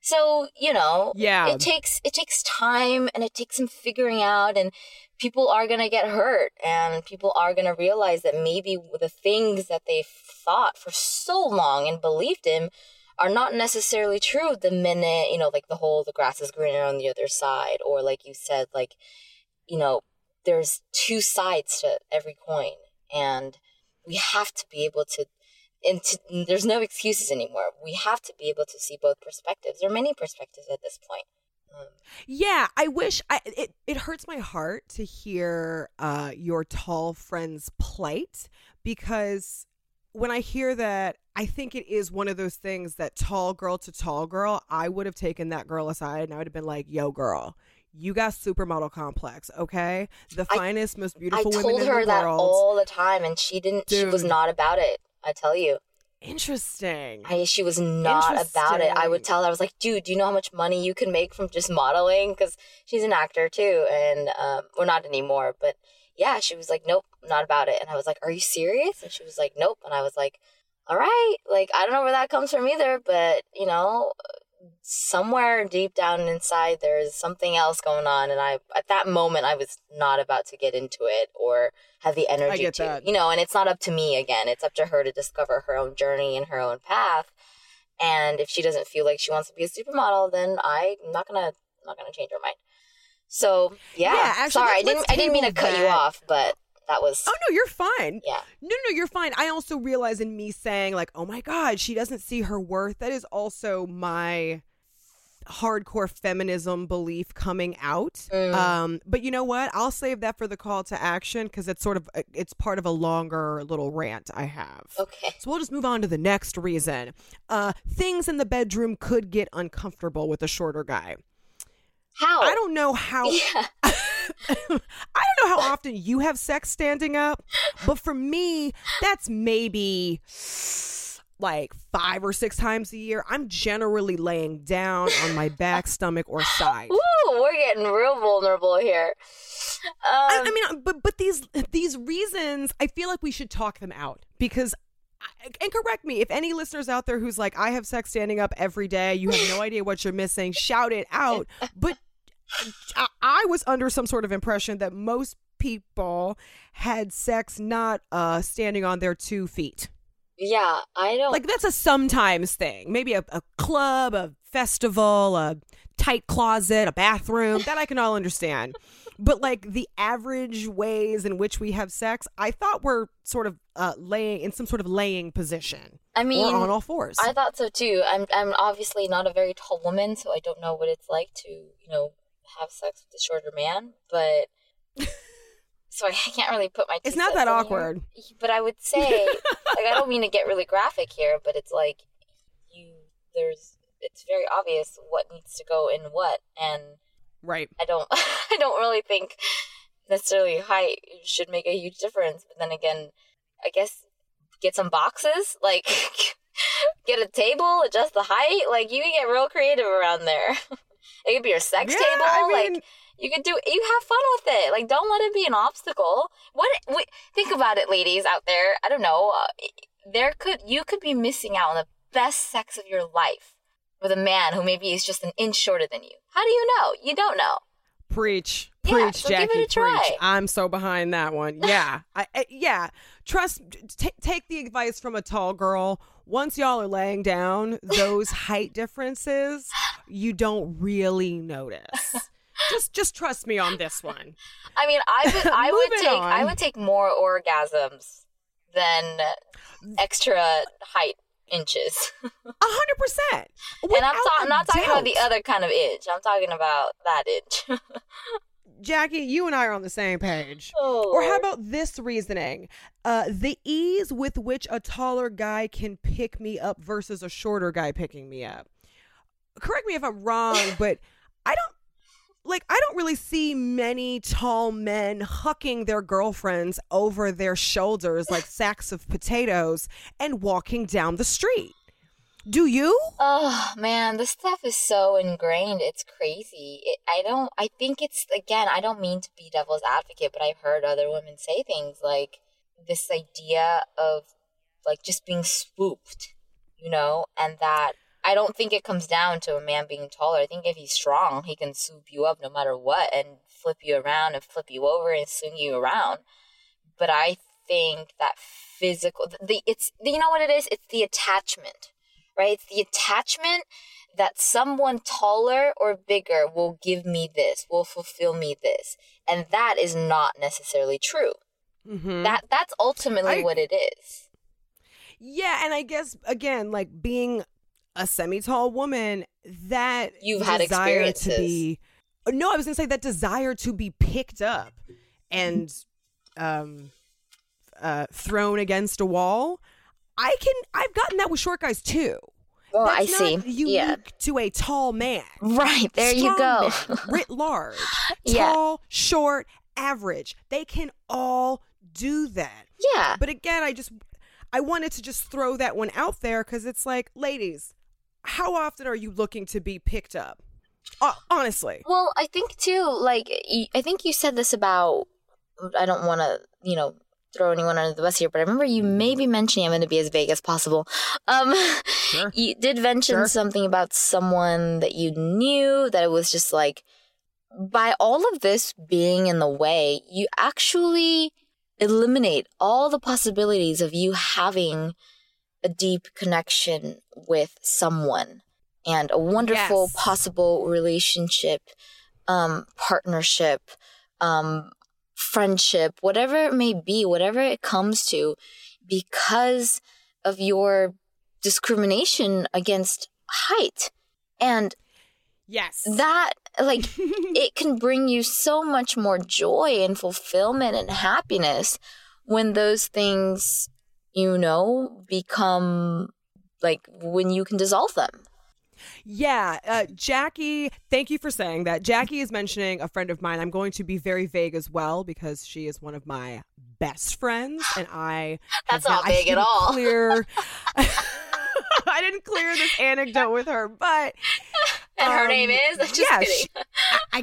So you know, Yeah. it takes it takes time and it takes some figuring out and people are going to get hurt and people are going to realize that maybe the things that they thought for so long and believed in are not necessarily true the minute you know like the whole the grass is greener on the other side or like you said like you know there's two sides to every coin and we have to be able to and to, there's no excuses anymore we have to be able to see both perspectives there are many perspectives at this point um, Yeah, I wish I it it hurts my heart to hear uh your tall friend's plight because when I hear that I think it is one of those things that tall girl to tall girl, I would have taken that girl aside and I would have been like, "Yo girl, you got supermodel complex, okay? The I- finest, most I beautiful women told in her the that world." all the time, and she didn't. She was not about it. I tell you. Interesting. I, she was not about it. I would tell her, I was like, dude, do you know how much money you can make from just modeling? Because she's an actor too, and um, we're not anymore. But yeah, she was like, nope, not about it. And I was like, are you serious? And she was like, nope. And I was like, all right, like I don't know where that comes from either, but you know, somewhere deep down inside there is something else going on. And I, at that moment, I was not about to get into it or have the energy to, that. you know. And it's not up to me again; it's up to her to discover her own journey and her own path. And if she doesn't feel like she wants to be a supermodel, then I'm not gonna I'm not gonna change her mind. So yeah, Yeah, actually, sorry, I didn't I didn't mean to cut you off, but that was Oh no, you're fine. yeah. No, no, you're fine. I also realize in me saying like, "Oh my god, she doesn't see her worth." That is also my hardcore feminism belief coming out. Mm. Um, but you know what? I'll save that for the call to action because it's sort of it's part of a longer little rant I have. Okay. So we'll just move on to the next reason. Uh, things in the bedroom could get uncomfortable with a shorter guy. How? I don't know how. Yeah. (laughs) I don't know how often you have sex standing up, but for me, that's maybe like five or six times a year. I'm generally laying down on my back, stomach, or side. Woo, we're getting real vulnerable here. I, Um, I mean, but but these these reasons, I feel like we should talk them out because. And correct me if any listeners out there who's like, I have sex standing up every day. You have no (laughs) idea what you're missing. Shout it out. But I, I was under some sort of impression that most people had sex not uh, standing on their two feet. yeah, I don't Like that's a sometimes thing. Maybe a, a club, a festival, a tight closet, a bathroom. That I can all understand. (laughs) But like the average ways in which we have sex, I thought were sort of uh, laying in some sort of laying position I mean on all fours. I thought so too. I'm I'm obviously not a very tall woman, so I don't know what it's like to, you know, have sex with a shorter man, but (laughs) so I can't really put my It's not that in here. awkward. But I would say (laughs) like I don't mean to get really graphic here, but it's like you there's it's very obvious what needs to go in what and right. I don't (laughs) I don't really think necessarily height should make a huge difference. But then again, I guess get some boxes, like get a table, adjust the height. Like you can get real creative around there. It could be your sex Yeah, table. I mean- like you could do you have fun with it. Like don't let it be an obstacle. What wait, think about it, ladies out there. I don't know. Uh, there could you could be missing out on the best sex of your life with a man who maybe is just an inch shorter than you. How do you know? You don't know. Preach, Yeah, preach, so give Jackie, it a try. preach. I'm so behind that one. (laughs) Yeah, I, I yeah. Trust. T- take the advice from a tall girl. Once y'all are laying down, those (laughs) height differences you don't really notice. Just, just trust me on this one. I mean, I would, (laughs) I would take, I would take more orgasms than extra height inches. (laughs) A hundred percent. and I'm, ta- I'm not talking about the other kind of inch. I'm talking about that inch. Jackie, you and I are on the same page. oh, Or how about this reasoning? Uh, the ease with which a taller guy can pick me up versus a shorter guy picking me up. Correct me if I'm wrong, (laughs) but I don't like I don't really see many tall men hucking their girlfriends over their shoulders like (laughs) sacks of potatoes and walking down the street. Do you? Oh man, this stuff is so ingrained. It's crazy. It, I don't. I think it's again. I don't mean to be devil's advocate, but I've heard other women say things like this idea of like just being swooped, you know, and that I don't think it comes down to a man being taller. I think if he's strong, he can swoop you up no matter what and flip you around and flip you over and swing you around. But I think that physical, the, the it's you know what it is. It's the attachment right? It's the attachment that someone taller or bigger will give me this, will fulfill me this. And that is not necessarily true. Mm-hmm. That that's ultimately I- what it is. Yeah, and I guess again, like being a semi-tall woman, that You've had desire to be. No, I was gonna say that desire to be picked up and um, uh, thrown against a wall. I can. I've gotten that with short guys too. Oh, That's I see. Unique Yeah. to a tall man. Right, there you go. men, (laughs) writ large, Yeah. tall, short, average. They can all do that. Yeah. But again, I just I wanted to just throw that one out there because it's like, ladies, how often are you looking to be picked up? Uh, honestly. Well, I think too, like, I think you said this about, I don't want to, you know, throw anyone under the bus here, but I remember you maybe mentioning, I'm going to be as vague as possible. Um, (laughs) sure. You did mention sure. something about someone that you knew that it was just like, by all of this being in the way, you actually eliminate all the possibilities of you having a deep connection with someone and a wonderful yes. possible relationship, um, partnership, um, friendship, whatever it may be, whatever it comes to, because of your discrimination against height. And yes, that like (laughs) it can bring you so much more joy and fulfillment and happiness when those things, you know, become like when you can dissolve them. Yeah, uh, Jackie, thank you for saying that. Jackie is mentioning a friend of mine. I'm going to be very vague as well because she is one of my best friends, and I. (gasps) That's not vague at all. Clear. (laughs) (laughs) I didn't clear this anecdote with her, but. (laughs) And um, her name is. Just yeah, kidding. She, I,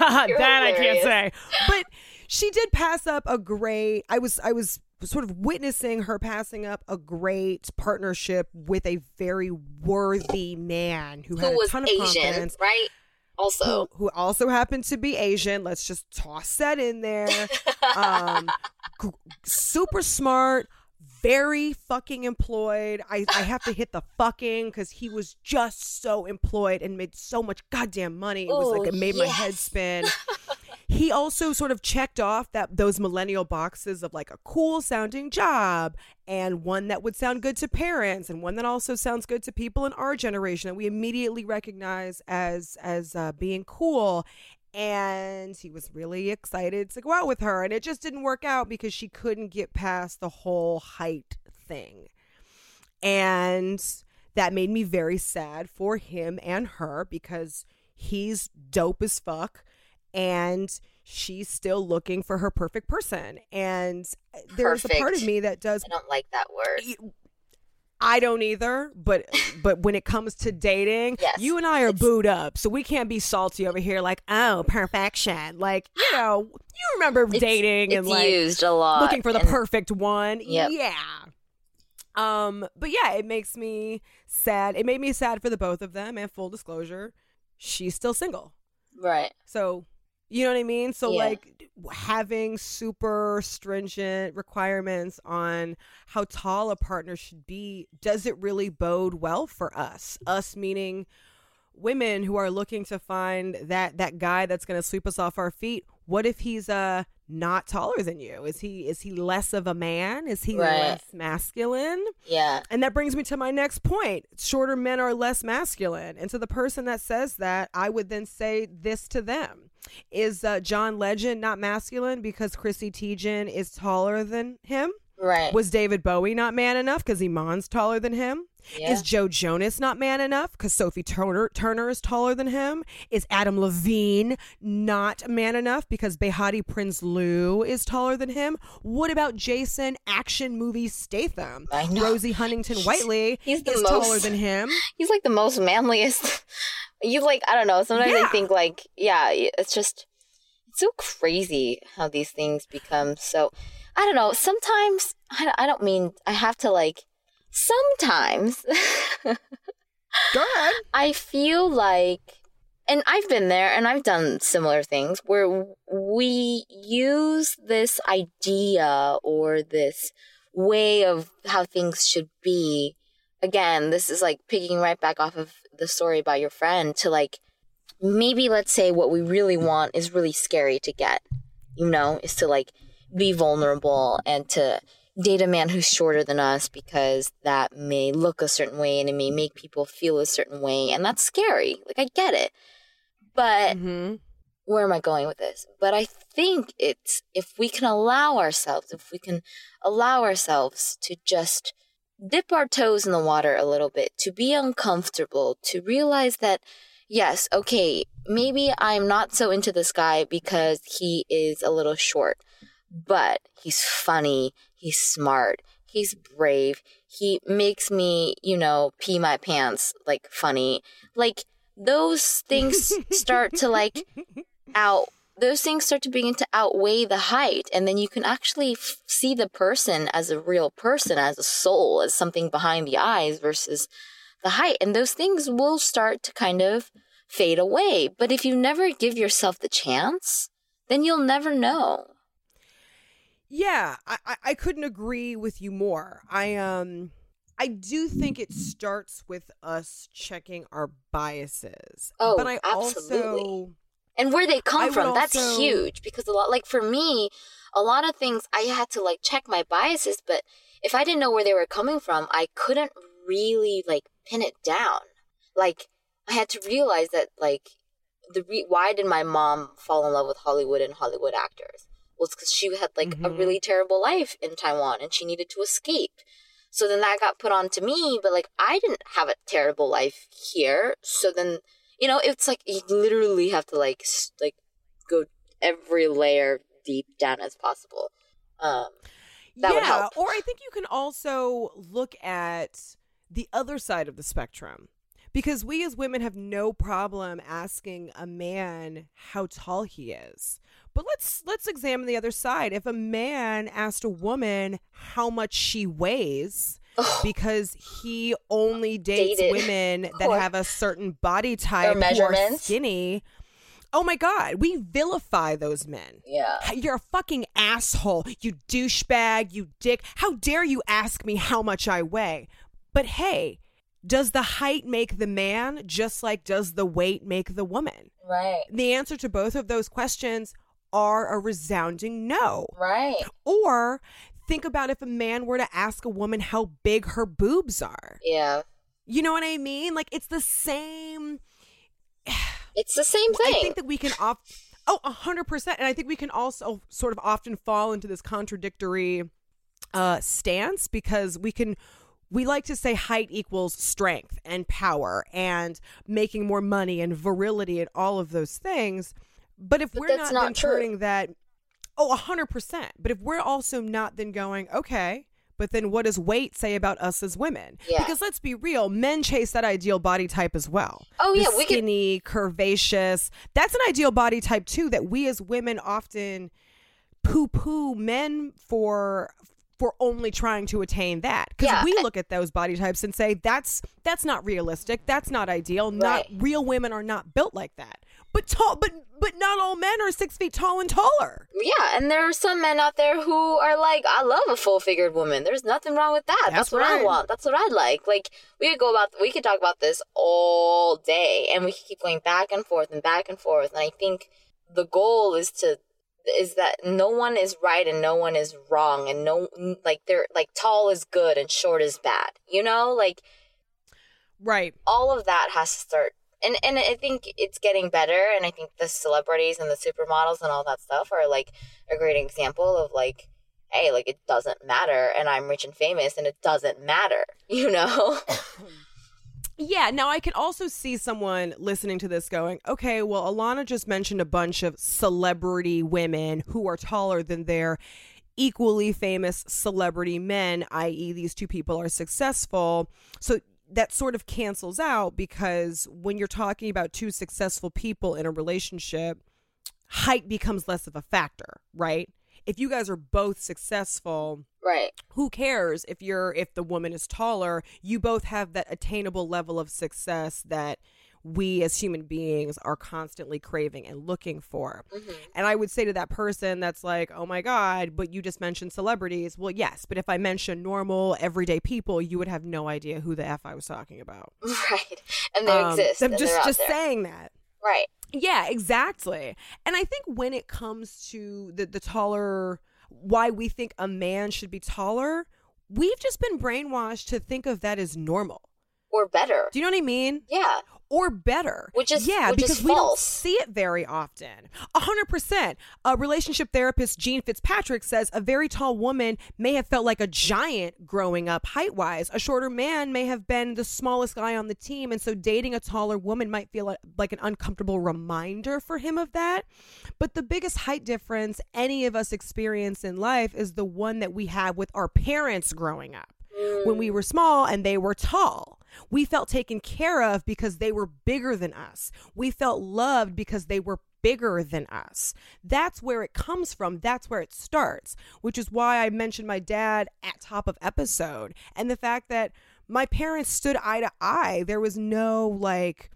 I that I can't say, but she did pass up a great. I was I was sort of witnessing her passing up a great partnership with a very worthy man who, who had a ton of Asian, confidence, right? Also, who, who, also happened to be Asian. Let's just toss that in there. (laughs) um, g- super smart, very fucking employed. I, I have to hit the fucking because he was just so employed and made so much goddamn money. It was Ooh, like it made yes. my head spin. (laughs) he also sort of checked off that those millennial boxes of like a cool sounding job and one that would sound good to parents and one that also sounds good to people in our generation that we immediately recognize as as uh, being cool. And he was really excited to go out with her and it just didn't work out because she couldn't get past the whole height thing. And that made me very sad for him and her because he's dope as fuck and she's still looking for her perfect person. And there's perfect. a part of me that does. I don't like that word. I don't either, but (laughs) but when it comes to dating, yes, you and I are booed up, so we can't be salty over here. Like, oh, perfection. Like, you know, you remember it's, dating it's and like used a lot, looking for the and, perfect one. Yep. Yeah. Um, but yeah, it makes me sad. It made me sad for the both of them. And full disclosure, she's still single. Right. So you know what I mean? So yeah. like having super stringent requirements on how tall a partner should be, does it really bode well for us? Us meaning women who are looking to find that that guy that's going to sweep us off our feet. What if he's uh not taller than you? Is he is he less of a man? Is he right. less masculine? Yeah. And that brings me to my next point. Shorter men are less masculine. And to the person that says that, I would then say this to them. Is uh, John Legend not masculine because Chrissy Teigen is taller than him? Right. Was David Bowie not man enough because Iman's taller than him? Yeah. Is Joe Jonas not man enough because Sophie Turner Turner is taller than him? Is Adam Levine not man enough because Behati Prinsloo is taller than him? What about Jason action movie Statham? I know. Rosie Huntington Whiteley he's, he's is most, taller than him. (laughs) He's like the most manliest. (laughs) You like I don't know. Sometimes yeah. I think like yeah, it's just it's so crazy how these things become so. I don't know. Sometimes I, I don't mean I have to like sometimes. (laughs) Go ahead. I feel like, and I've been there and I've done similar things where we use this idea or this way of how things should be. Again, this is like picking right back off of the story about your friend to like, maybe let's say what we really want is really scary to get, you know, is to like be vulnerable and to date a man who's shorter than us because that may look a certain way and it may make people feel a certain way and that's scary. Like i get it. But mm-hmm. where am i going with this? But i think it's if we can allow ourselves if we can allow ourselves to just dip our toes in the water a little bit to be uncomfortable to realize that yes okay maybe i'm not so into this guy because he is a little short but he's funny, he's smart, He's brave. He makes me, you know, pee my pants like funny. Like those things (laughs) start to like out those things start to begin to outweigh the height and then you can actually f- see the person as a real person as a soul as something behind the eyes versus the height and those things will start to kind of fade away but if you never give yourself the chance then you'll never know Yeah, I, I, I couldn't agree with you more. I um I do think it starts with us checking our biases. Oh, but I absolutely. also and where they come would from that's also- huge because a lot like for me a lot of things i had to like check my biases but if i didn't know where they were coming from i couldn't really like pin it down like i had to realize that like the re- why did my mom fall in love with hollywood and hollywood actors it's because she had like a Mhm. really terrible life in taiwan and she needed to escape so then that got put on to me but like i didn't have a terrible life here so then you know it's like you literally have to like like go every layer deep down as possible um that yeah, would help. or I think you can also look at the other side of the spectrum. Because we as women have no problem asking a man how tall he is. But let's let's examine the other side. If a man asked a woman how much she weighs Ugh, because he only dates Dated. women that have a certain body type or skinny. Oh my god, we vilify those men. yeah You're a fucking asshole, you douchebag, you dick. How dare you ask me how much I weigh? But hey, does the height make the man just like does the weight make the woman? right The answer to both of those questions are a resounding no. right Or think about if a man were to ask a woman how big her boobs are. yeah You know what I mean? Like it's the same (sighs) it's the same thing I think that we can off oh a hundred percent, and I think we can also sort of often fall into this contradictory uh, stance because we can we like to say height equals strength and power and making more money and virility and all of those things, but if But we're not, not then turning that oh a hundred percent, but if we're also not then going okay. But then, what does weight say about us as women? Yeah. Because let's be real, men chase that ideal body type as well oh the yeah we skinny, curvaceous. That's an ideal body type too that we as women often poo poo men for for only trying to attain that. Because Yeah. we look at those body types and say that's that's not realistic. That's not ideal. Not real women are not built like that. But tall but but not all men are six feet tall and taller. yeah and there are some men out there who are like i love a full figured woman. There's nothing wrong with that. That's, That's what i want. That's what i like. Like we could go about we could talk about this all day and we could keep going back and forth and back and forth and i think the goal is to is that no one is right and no one is wrong and no like they're like tall is good and short is bad you know? Like Right. all of that has to start and and I think it's getting better and I think the celebrities and the supermodels and all that stuff are like a great example of like hey like it doesn't matter and I'm rich and famous and it doesn't matter (laughs) you know Yeah, now I can also see someone listening to this going, okay, well, Alana just mentioned a bunch of celebrity women who are taller than their equally famous celebrity men, i.e., these two people are successful. So that sort of cancels out because when you're talking about two successful people in a relationship, height becomes less of a factor, right? If you guys are both successful, right who cares if you're if the woman is taller you both have that attainable level of success that we as human beings are constantly craving and looking for. Mhm. and i would say to that person that's like oh my god but you just mentioned celebrities. Well yes but if i mentioned normal everyday people you would have no idea who the f i was talking about. (laughs) Right. And they Um, exist i'm just just saying that. Right. Yeah, exactly. And I think when it comes to the the taller why we think a man should be taller, we've just been brainwashed to think of that as normal. or better. Do you know what I mean? yeah or better. Which is- yeah, which is because we don't see it very often. A hundred percent. A relationship therapist, Jean Fitzpatrick, says a very tall woman may have felt like a giant growing up height wise. A shorter man may have been the smallest guy on the team, and so dating a taller woman might feel like an uncomfortable reminder for him of that. But the biggest height difference any of us experience in life is the one that we have with our parents growing up when we were small and they were tall. We felt taken care of because they were bigger than us. We felt loved because they were bigger than us. That's where it comes from. That's where it starts, which is why I mentioned my dad at top of episode and the fact that my parents stood eye to eye. There was no like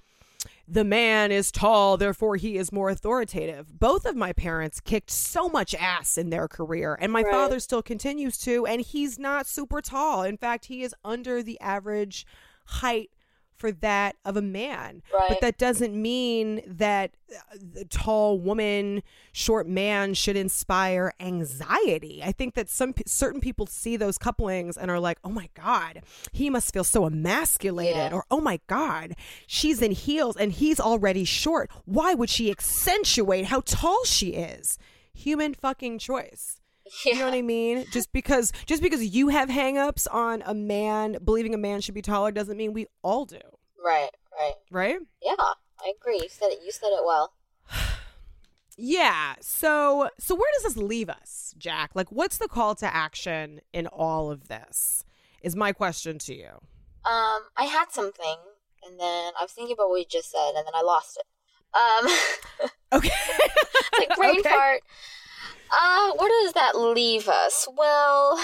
the man is tall, therefore he is more authoritative. Both of my parents kicked so much ass in their career, and my Right. father still continues to, and he's not super tall. In fact, he is under the average height for that of a man. But that doesn't mean that uh, the tall woman, short man should inspire anxiety. I think that some certain people see those couplings and are like, "Oh my god, he must feel so emasculated," Yeah. or "Oh my god, she's in heels and he's already short. Why would she accentuate how tall she is?" Human fucking choice. (laughs) You know what I mean? Just because just because you have hangups on a man believing a man should be taller doesn't mean we all do, Right, right. right? Yeah, I agree. You said it. You said it well. (sighs) Yeah. So so where does this leave us, Jack? Like what's the call to action in all of this? Is my question to you. Um, I had something, and then I was thinking about what you just said, and then I lost it. Um, (laughs) Okay. like (laughs) brain Okay. fart. Uh, where does that leave us? Well,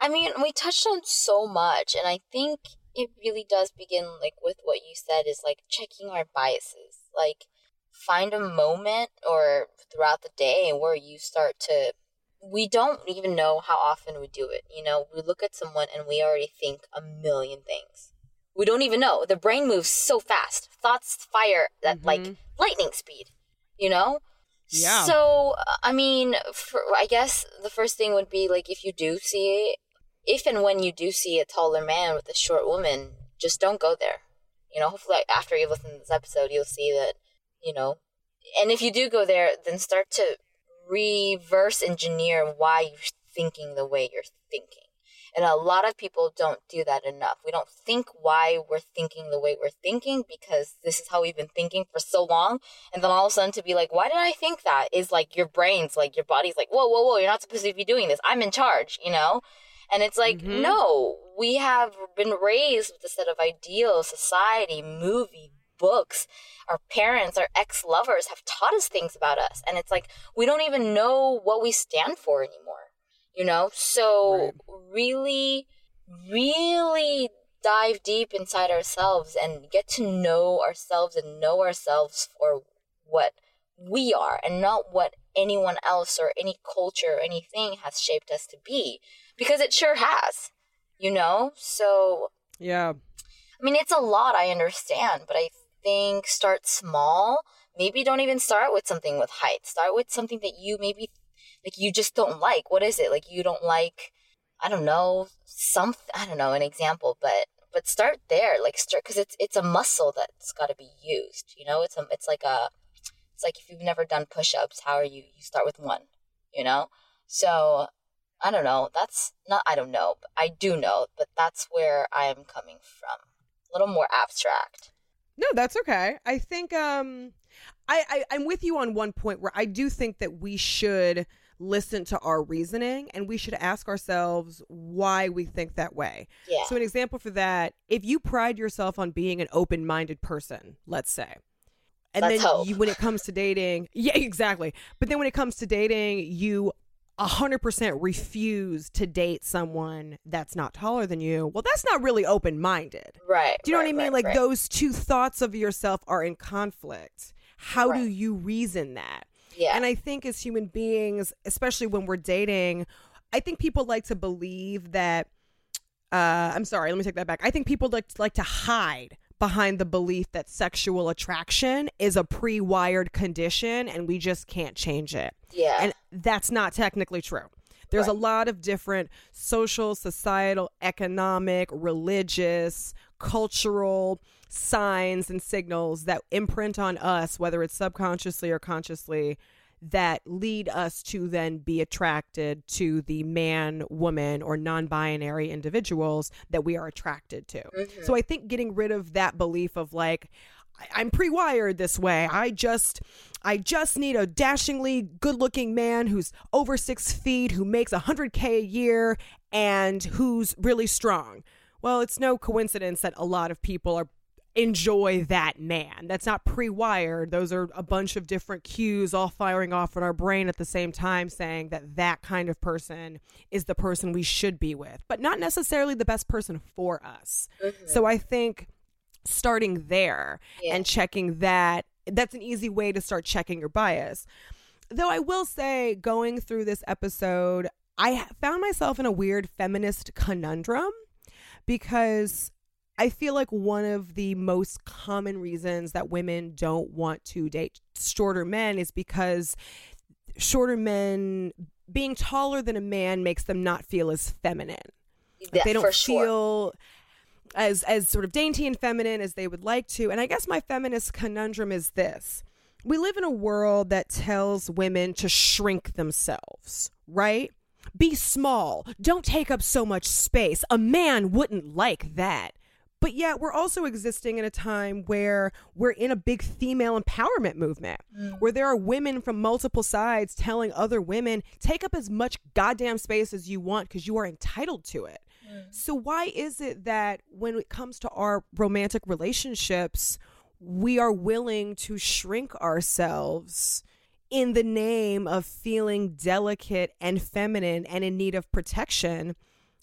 I mean, we touched on so much, and I think it really does begin like with what you said is like checking our biases. Like, find a moment or throughout the day where you start to. We don't even know how often we do it. You know, we look at someone and we already think a million things. We don't even know. The brain moves so fast. Thoughts fire at like Mhm. lightning speed. You know. Yeah. So, I mean, for, I guess the first thing would be like if you do see, if and when you do see a taller man with a short woman, just don't go there. You know, hopefully after you listen to this episode, you'll see that, you know, and if you do go there, then start to reverse engineer why you're thinking the way you're thinking. And a lot of people don't do that enough. We don't think why we're thinking the way we're thinking because this is how we've been thinking for so long. And then all of a sudden to be like, why did I think that? Is like your brain's like, your body's like, whoa, whoa, whoa, you're not supposed to be doing this. I'm in charge, you know? And it's like, Mhm. no, we have been raised with a set of ideals, society, movie, books. Our parents, our ex lovers have taught us things about us. And it's like, we don't even know what we stand for anymore, you know? So, really, really dive deep inside ourselves and get to know ourselves and know ourselves for what we are and not what anyone else or any culture or anything has shaped us to be because it sure has you know so Yeah. i mean it's a lot i understand but i think start small maybe don't even start with something with height start with something that you maybe like you just don't like what is it? Like you don't like i don't know some i don't know an example but but start there like start because it's it's a muscle that's got to be used you know? It's a it's like a it's like if you've never done push-ups how are you you start with one you know? So i don't know that's not i don't know but i do know but that's where i am coming from. A little more abstract. No, that's okay. I think um I, I I'm with you on one point where I do think that we should listen to our reasoning and we should ask ourselves why we think that way. yeah So an example for that, if you pride yourself on being an open-minded person, let's say. And Let's then you, when it comes to dating, (laughs) yeah, exactly. But then when it comes to dating, you 100% refuse to date someone that's not taller than you. Well, that's not really open-minded. right Do you know right, what I mean? right, like right. those two thoughts of yourself are in conflict. How do you reason that? Yeah And I think as human beings, especially when we're dating, I think people like to believe that uh I'm sorry, let me take that back. I think people like like to hide behind the belief that sexual attraction is a pre-wired condition and we just can't change it. yeah And that's not technically true. There's a lot of different social, societal, economic, religious, cultural signs and signals that imprint on us, whether it's subconsciously or consciously, that lead us to then be attracted to the man, woman, or non binary individuals that we are attracted to. Mm-hmm. So I think getting rid of that belief of like, I'm pre-wired this way. I just I just need a dashingly good-looking man who's over 6 feet, who makes a 100k a year and who's really strong. Well, it's no coincidence that a lot of people are enjoy that man. That's not pre wired. Those are a bunch of different cues all firing off in our brain at the same time, saying that that kind of person is the person we should be with, but not necessarily the best person for us. Mm-hmm. So I think starting there yeah. and checking that, that's an easy way to start checking your bias. Though I will say, going through this episode, I found myself in a weird feminist conundrum because I feel like one of the most common reasons that women don't want to date shorter men is because shorter men being taller than a man makes them not feel as feminine. Yeah, they don't feel sure. as as sort of dainty and feminine as they would like to. And I guess my feminist conundrum is this. We live in a world that tells women to shrink themselves, right? Be small. Don't take up so much space. A man wouldn't like that. But yet, we're also existing in a time where we're in a big female empowerment movement, mm. where there are women from multiple sides telling other women, take up as much goddamn space as you want because you are entitled to it. Mm. So, why is it that when it comes to our romantic relationships, we are willing to shrink ourselves in the name of feeling delicate and feminine and in need of protection?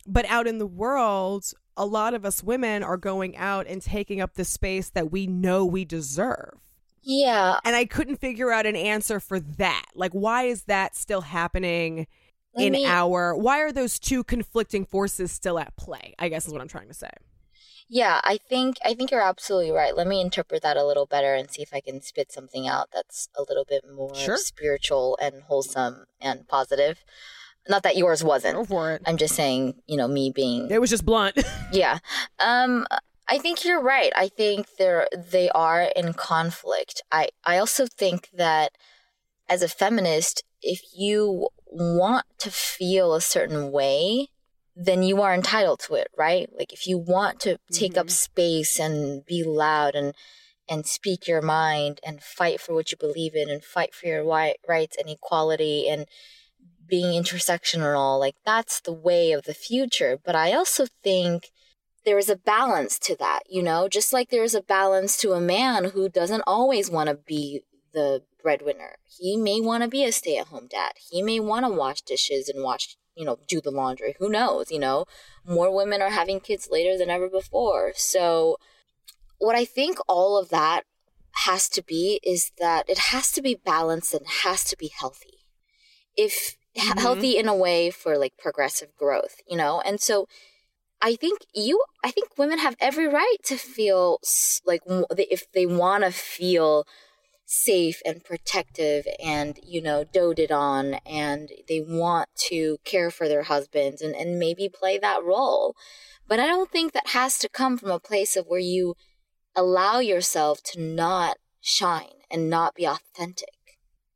But out in the world, a lot of us women are going out and taking up the space that we know we deserve. Yeah. And I couldn't figure out an answer for that. Like, why is that still happening in me, our, why are those two conflicting forces still at play? I guess is what I'm trying to say. Yeah, I think I think you're absolutely right. Let me interpret that a little better and see if I can spit something out that's a little bit more sure. spiritual and wholesome and positive. Not that yours wasn't. Go for it. I'm just saying, you know, me being. It was just blunt. (laughs) yeah. Um, I think you're right. I think they're they are in conflict. I I also think that as a feminist, if you want to feel a certain way, then you are entitled to it, right? Like if you want to take mm-hmm. up space and be loud and and speak your mind and fight for what you believe in and fight for your rights and equality and being intersectional, like that's the way of the future. But I also think there is a balance to that, you know, just like there's a balance to a man who doesn't always want to be the breadwinner. He may want to be a stay at home dad. He may want to wash dishes and watch, you know, do the laundry. Who knows, you know? More women are having kids later than ever before. So, what I think all of that has to be is that it has to be balanced and has to be healthy. If mm-hmm. healthy in a way for like progressive growth, you know? And so I think you, I think women have every right to feel like if they want to feel safe and protective and, you know, doted on and they want to care for their husbands and, and maybe play that role. But I don't think that has to come from a place of where you allow yourself to not shine and not be authentic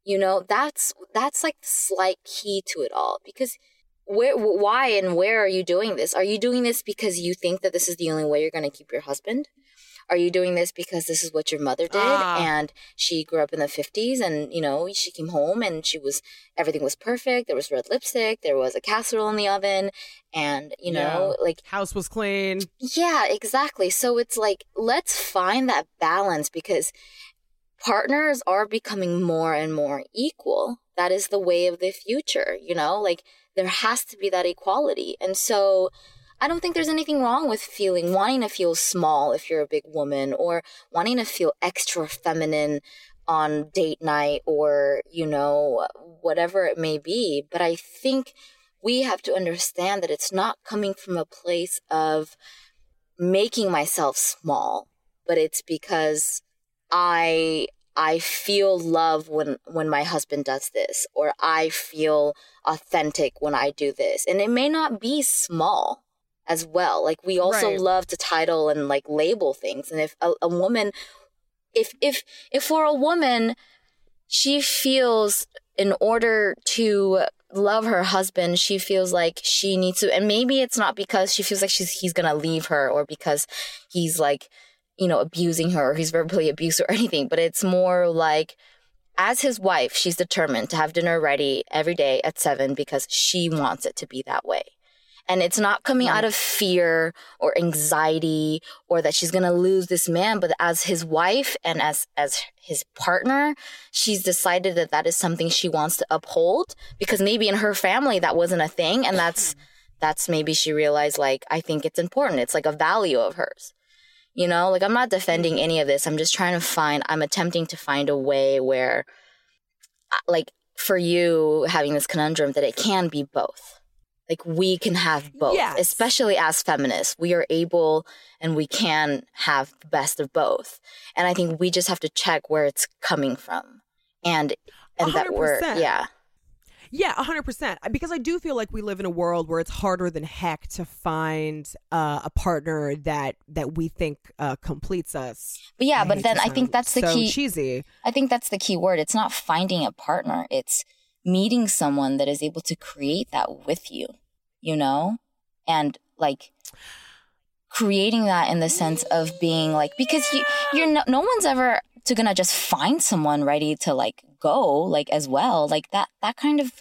you know that's that's like the slight key to it all because where why and where are you doing this are you doing this because you think that this is the only way you're going to keep your husband are you doing this because this is what your mother did ah. and she grew up in the 50s and you know she came home and she was everything was perfect there was red lipstick there was a casserole in the oven and you know yeah. like house was clean yeah exactly so it's like let's find that balance because partners are becoming more and more equal. That is the way of the future, you know? Like there has to be that equality. And so I don't think there's anything wrong with feeling wanting to feel small if you're a big woman or wanting to feel extra feminine on date night or, you know, whatever it may be. But I think we have to understand that it's not coming from a place of making myself small, but it's because I I feel love when when my husband does this or I feel authentic when I do this. And it may not be small as well. Like we also Right. love to title and like label things. And if a, a woman, if if if for a woman, she feels in order to love her husband, she feels like she needs to, and maybe it's not because she feels like she's he's gonna leave her or because he's like, you know, abusing her or he's verbally abusive or anything, but it's more like as his wife, she's determined to have dinner ready every day at seven because she wants it to be that way. And it's not coming out of fear or anxiety or that she's going to lose this man, but as his wife and as, as his partner, she's decided that that is something she wants to uphold because maybe in her family that wasn't a thing. And that's, (laughs) that's maybe she realized like, I think it's important. It's like a value of hers. You know, like I'm not defending any of this. I'm just trying to find, I'm attempting to find a way where, uh, like, for you having this conundrum that it can be both. Like, we can have both, Yes. especially as feminists. We are able and we can have the best of both. And I think we just have to check where it's coming from. And, and that we're, yeah. Yeah, 100%. Because I do feel like we live in a world where it's harder than heck to find uh, a partner that that we think uh, completes us. But yeah, I but then I think that's the so key. cheesy. I think that's the key word. It's not finding a partner. It's meeting someone that is able to create that with you, you know? And like creating that in the sense of being like because you you're no, no one's ever to gonna just find someone ready to like go like as well. Like that that kind of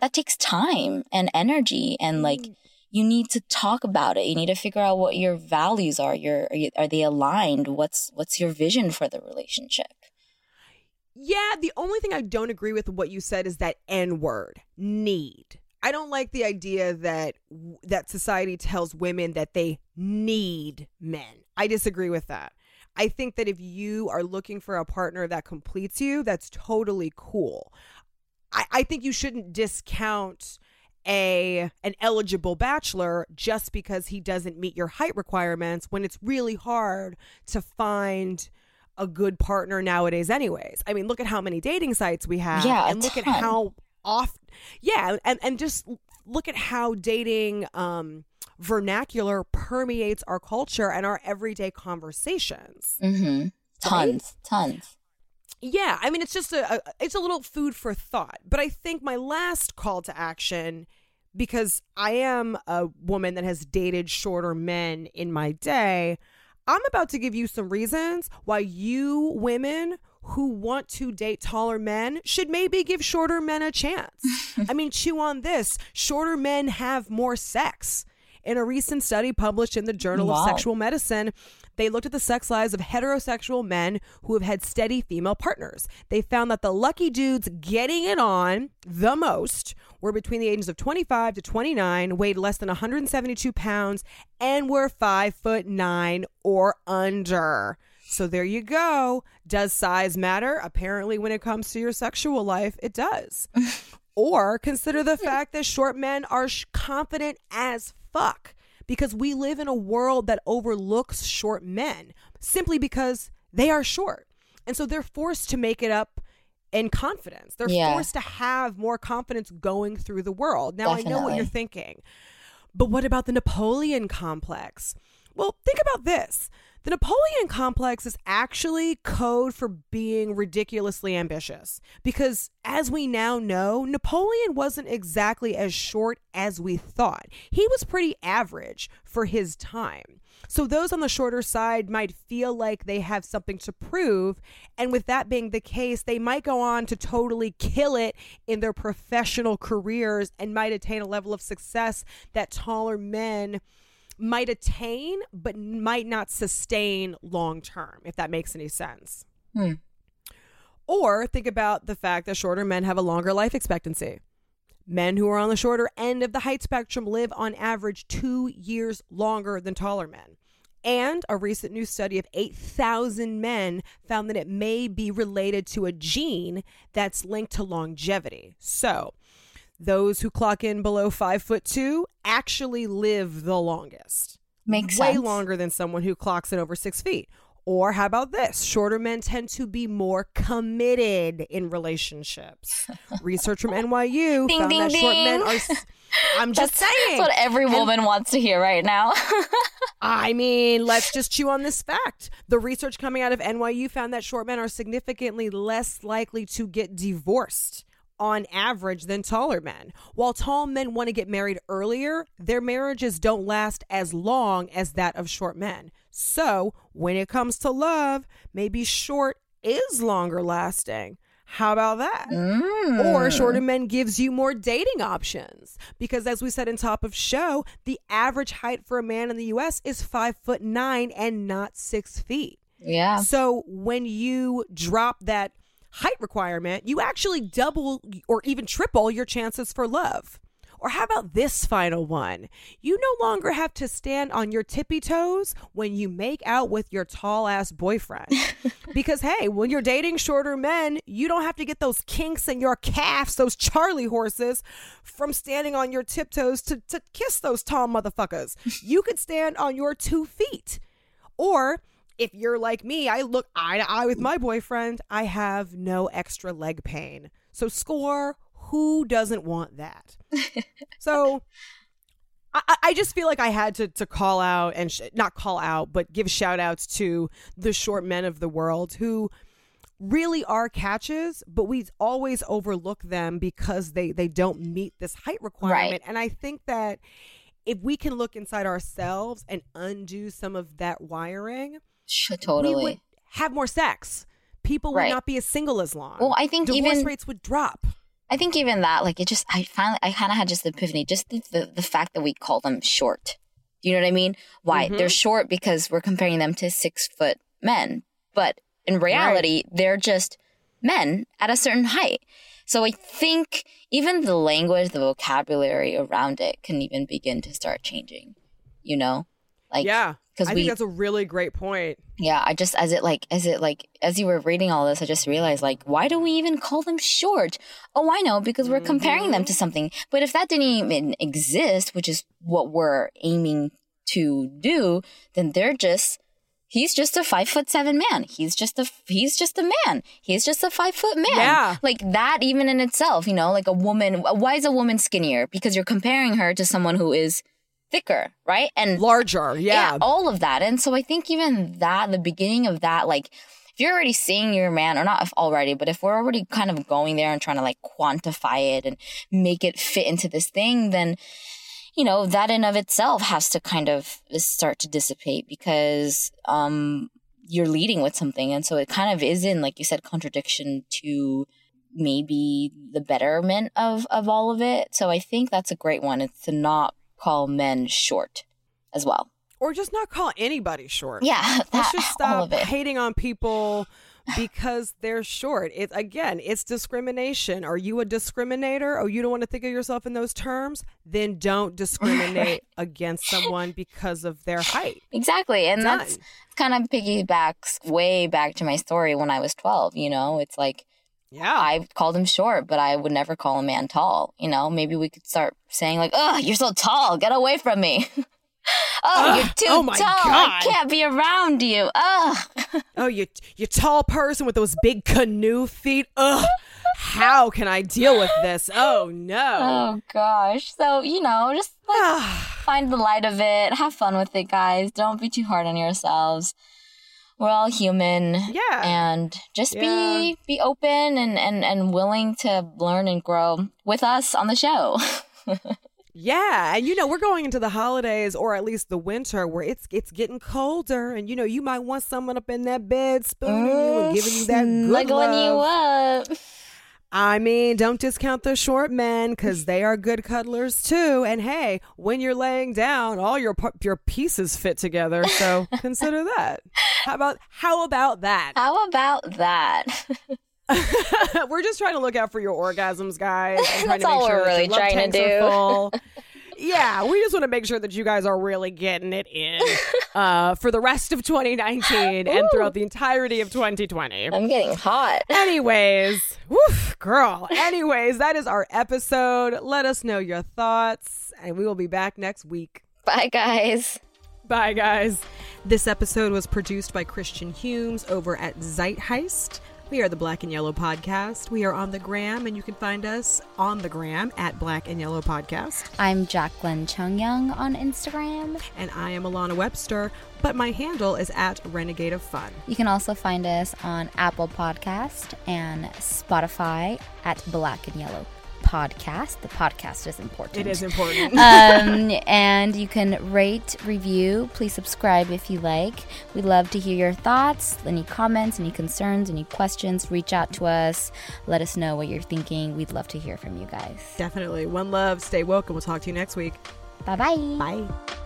that takes time and energy and mm. like you need to talk about it. You need to figure out what your values are. Your are, you, are they aligned? What's what's your vision for the relationship? Yeah, the only thing I don't agree with what you said is that N word, need. I don't like the idea that that society tells women that they need men. I disagree with that. I think that if you are looking for a partner that completes you, that's totally cool. I, I think you shouldn't discount a an eligible bachelor just because he doesn't meet your height requirements when it's really hard to find a good partner nowadays anyways. I mean, look at how many dating sites we have Yeah, and look at how off yeah, and and just look at how dating um vernacular permeates our culture and our everyday conversations. Mm-hmm. Tons, tons. Yeah, I mean it's just a, a it's a little food for thought. But I think my last call to action because I am a woman that has dated shorter men in my day, I'm about to give you some reasons why you women who want to date taller men should maybe give shorter men a chance. (laughs) I mean, chew on this. Shorter men have more sex. In a recent study published in the Journal Wow. of Sexual Medicine, they looked at the sex lives of heterosexual men who have had steady female partners. They found that the lucky dudes getting it on the most were between the ages of 25 to 29, weighed less than 172 pounds, and were five foot nine or under. So there you go. Does size matter? Apparently, when it comes to your sexual life, it does. (laughs) or consider the fact that short men are sh- confident as fuck because we live in a world that overlooks short men simply because they are short. And so they're forced to make it up in confidence. They're Yeah. forced to have more confidence going through the world. Now, I know what you're thinking. But what about the Napoleon complex? Well, think about this. The Napoleon complex is actually code for being ridiculously ambitious because, as we now know, Napoleon wasn't exactly as short as we thought. He was pretty average for his time. So, those on the shorter side might feel like they have something to prove. And with that being the case, they might go on to totally kill it in their professional careers and might attain a level of success that taller men might attain, but might not sustain long term, if that makes any sense. Hmm. Or think about the fact that shorter men have a longer life expectancy. Men who are on the shorter end of the height spectrum live on average two years longer than taller men. And a recent new study of 8,000 men found that it may be related to a gene that's linked to longevity. So, those who clock in below five foot two actually live the longest Makes way sense. longer than someone who clocks in over six feet. Or how about this? Shorter men tend to be more committed in relationships. (laughs) Research from NYU Ding, found ding, that short men are. (laughs) I'm just That's, saying. that's what every woman wants to hear right now. (laughs) I mean, let's just chew on this fact. The research coming out of NYU found that short men are significantly less likely to get divorced on average than taller men. While tall men want to get married earlier, their marriages don't last as long as that of short men. So, when it comes to love, maybe short is longer lasting. How about that? Mm. Or shorter men gives you more dating options because, as we said in top of show, the average height for a man in the U.S. is five foot nine and not six feet. yeah. So when you drop that height requirement, you actually double or even triple your chances for love. Or how about this final one? You no longer have to stand on your tippy toes when you make out with your tall ass boyfriend. (laughs) because, hey, when you're dating shorter men, you don't have to get those kinks in your calves, those Charlie horses, from standing on your tiptoes to, to kiss those tall motherfuckers. You could stand on your two feet. Or if you're like me, I look eye to eye with my boyfriend, I have no extra leg pain. So, score, who doesn't want that? (laughs) so, I, I- just feel like I had to, to call out and sh- not call out, but give shout outs to the short men of the world who really are catches, but we always overlook them because they, they don't meet this height requirement. And I think that if we can look inside ourselves and undo some of that wiring, Sh- we totally. would have more sex. People would Right. not be as single as long. Well, I think divorce even- rates would drop. I think even that, like, it just, I finally, I kind of had just the epiphany, just the, the, the fact that we call them short. Do you know what I mean? Why? Mhm. They're short because we're comparing them to six foot men. But in reality, they're just men at a certain height. So I think even the language, the vocabulary around it can even begin to start changing, you know? Like, yeah, because I we, think that's a really great point. yeah, I just as it like as it like as you were reading all this, I just realized like why do we even call them short? Oh, I know because we're comparing them mm-hmm. to something. But if that didn't even exist, which is what we're aiming to do, then they're just he's just a five foot seven man. He's just a he's just a man. He's just a five foot man. Yeah. Like that even in itself, you know, like a woman. Why is a woman skinnier? Because you're comparing her to someone who is thicker, right? And Larger, yeah. all of that. And so I think even that, the beginning of that, like if you're already seeing your man, or not if already, but if we're already kind of going there and trying to like quantify it and make it fit into this thing, then you know that in of itself has to kind of start to dissipate because um you're leading with something and so it kind of is in like you said contradiction to maybe the betterment of of all of it so i think that's a great one it's to not call men short as well or just not call anybody short. yeah (laughs) that, Let's just stop hating on people (laughs) because they're short. It again, it's discrimination. Are you a discriminator? Oh, you don't want to think of yourself in those terms? Then don't discriminate (laughs) against someone because of their height. exactly and Done. that's kind of piggybacks way back to my story when i was 12 you know it's like Yeah. I called him short, but I would never call a man tall. You know, maybe we could start saying like, "Oh, you're so tall, get away from me." oh, (laughs) Ugh, you're too oh my tall, God. I can't be around you. Ugh. Oh, you you tall person with those big canoe feet. Ugh. How can I deal with this? Oh no. Oh gosh. So you know, just like ah. find the light of it, have fun with it, guys. Don't be too hard on yourselves. We're all human. yeah. And just Yeah. be be open and, and, and willing to learn and grow with us on the show. (laughs) Yeah, and you know we're going into the holidays, or at least the winter, where it's it's getting colder, and you know you might want someone up in that bed spooning you and giving you that mm, good Snuggling you up. I mean, don't discount the short men because they are good cuddlers too. And hey, when you're laying down, all your your pieces fit together, so (laughs) consider that. How about how about that? How about that? (laughs) we're just trying to look out for your orgasms, guys. (laughs) That's to make all sure we're really trying to do. Yeah, we just want to make sure that you guys are really getting it in (laughs) uh, for the rest of 2019 and throughout the entirety of 2020. I'm getting hot. (laughs) Anyways, woof, girl. Anyways, that is our episode. Let us know your thoughts, and we will be back next week. Bye, guys. Bye, guys. This episode was produced by Christian Humes over at Zeitgeist. We are the Black and Yellow Podcast. We are on the gram, and you can find us on the gram at Black and Yellow Podcast. I'm Jacklyn Chung Young on Instagram. And I am Alana Webster, but my handle is at Renegade of Fun. You can also find us on Apple Podcast and Spotify at Black and Yellow podcast. The podcast is important. It is important. (laughs) um, and you can rate, review. Please subscribe if you like. We'd love to hear your thoughts, any comments, any concerns, any questions. Reach out to us. Let us know what you're thinking. We'd love to hear from you guys. Definitely. One love. Stay woke, and we'll talk to you next week. Bye-bye. Bye.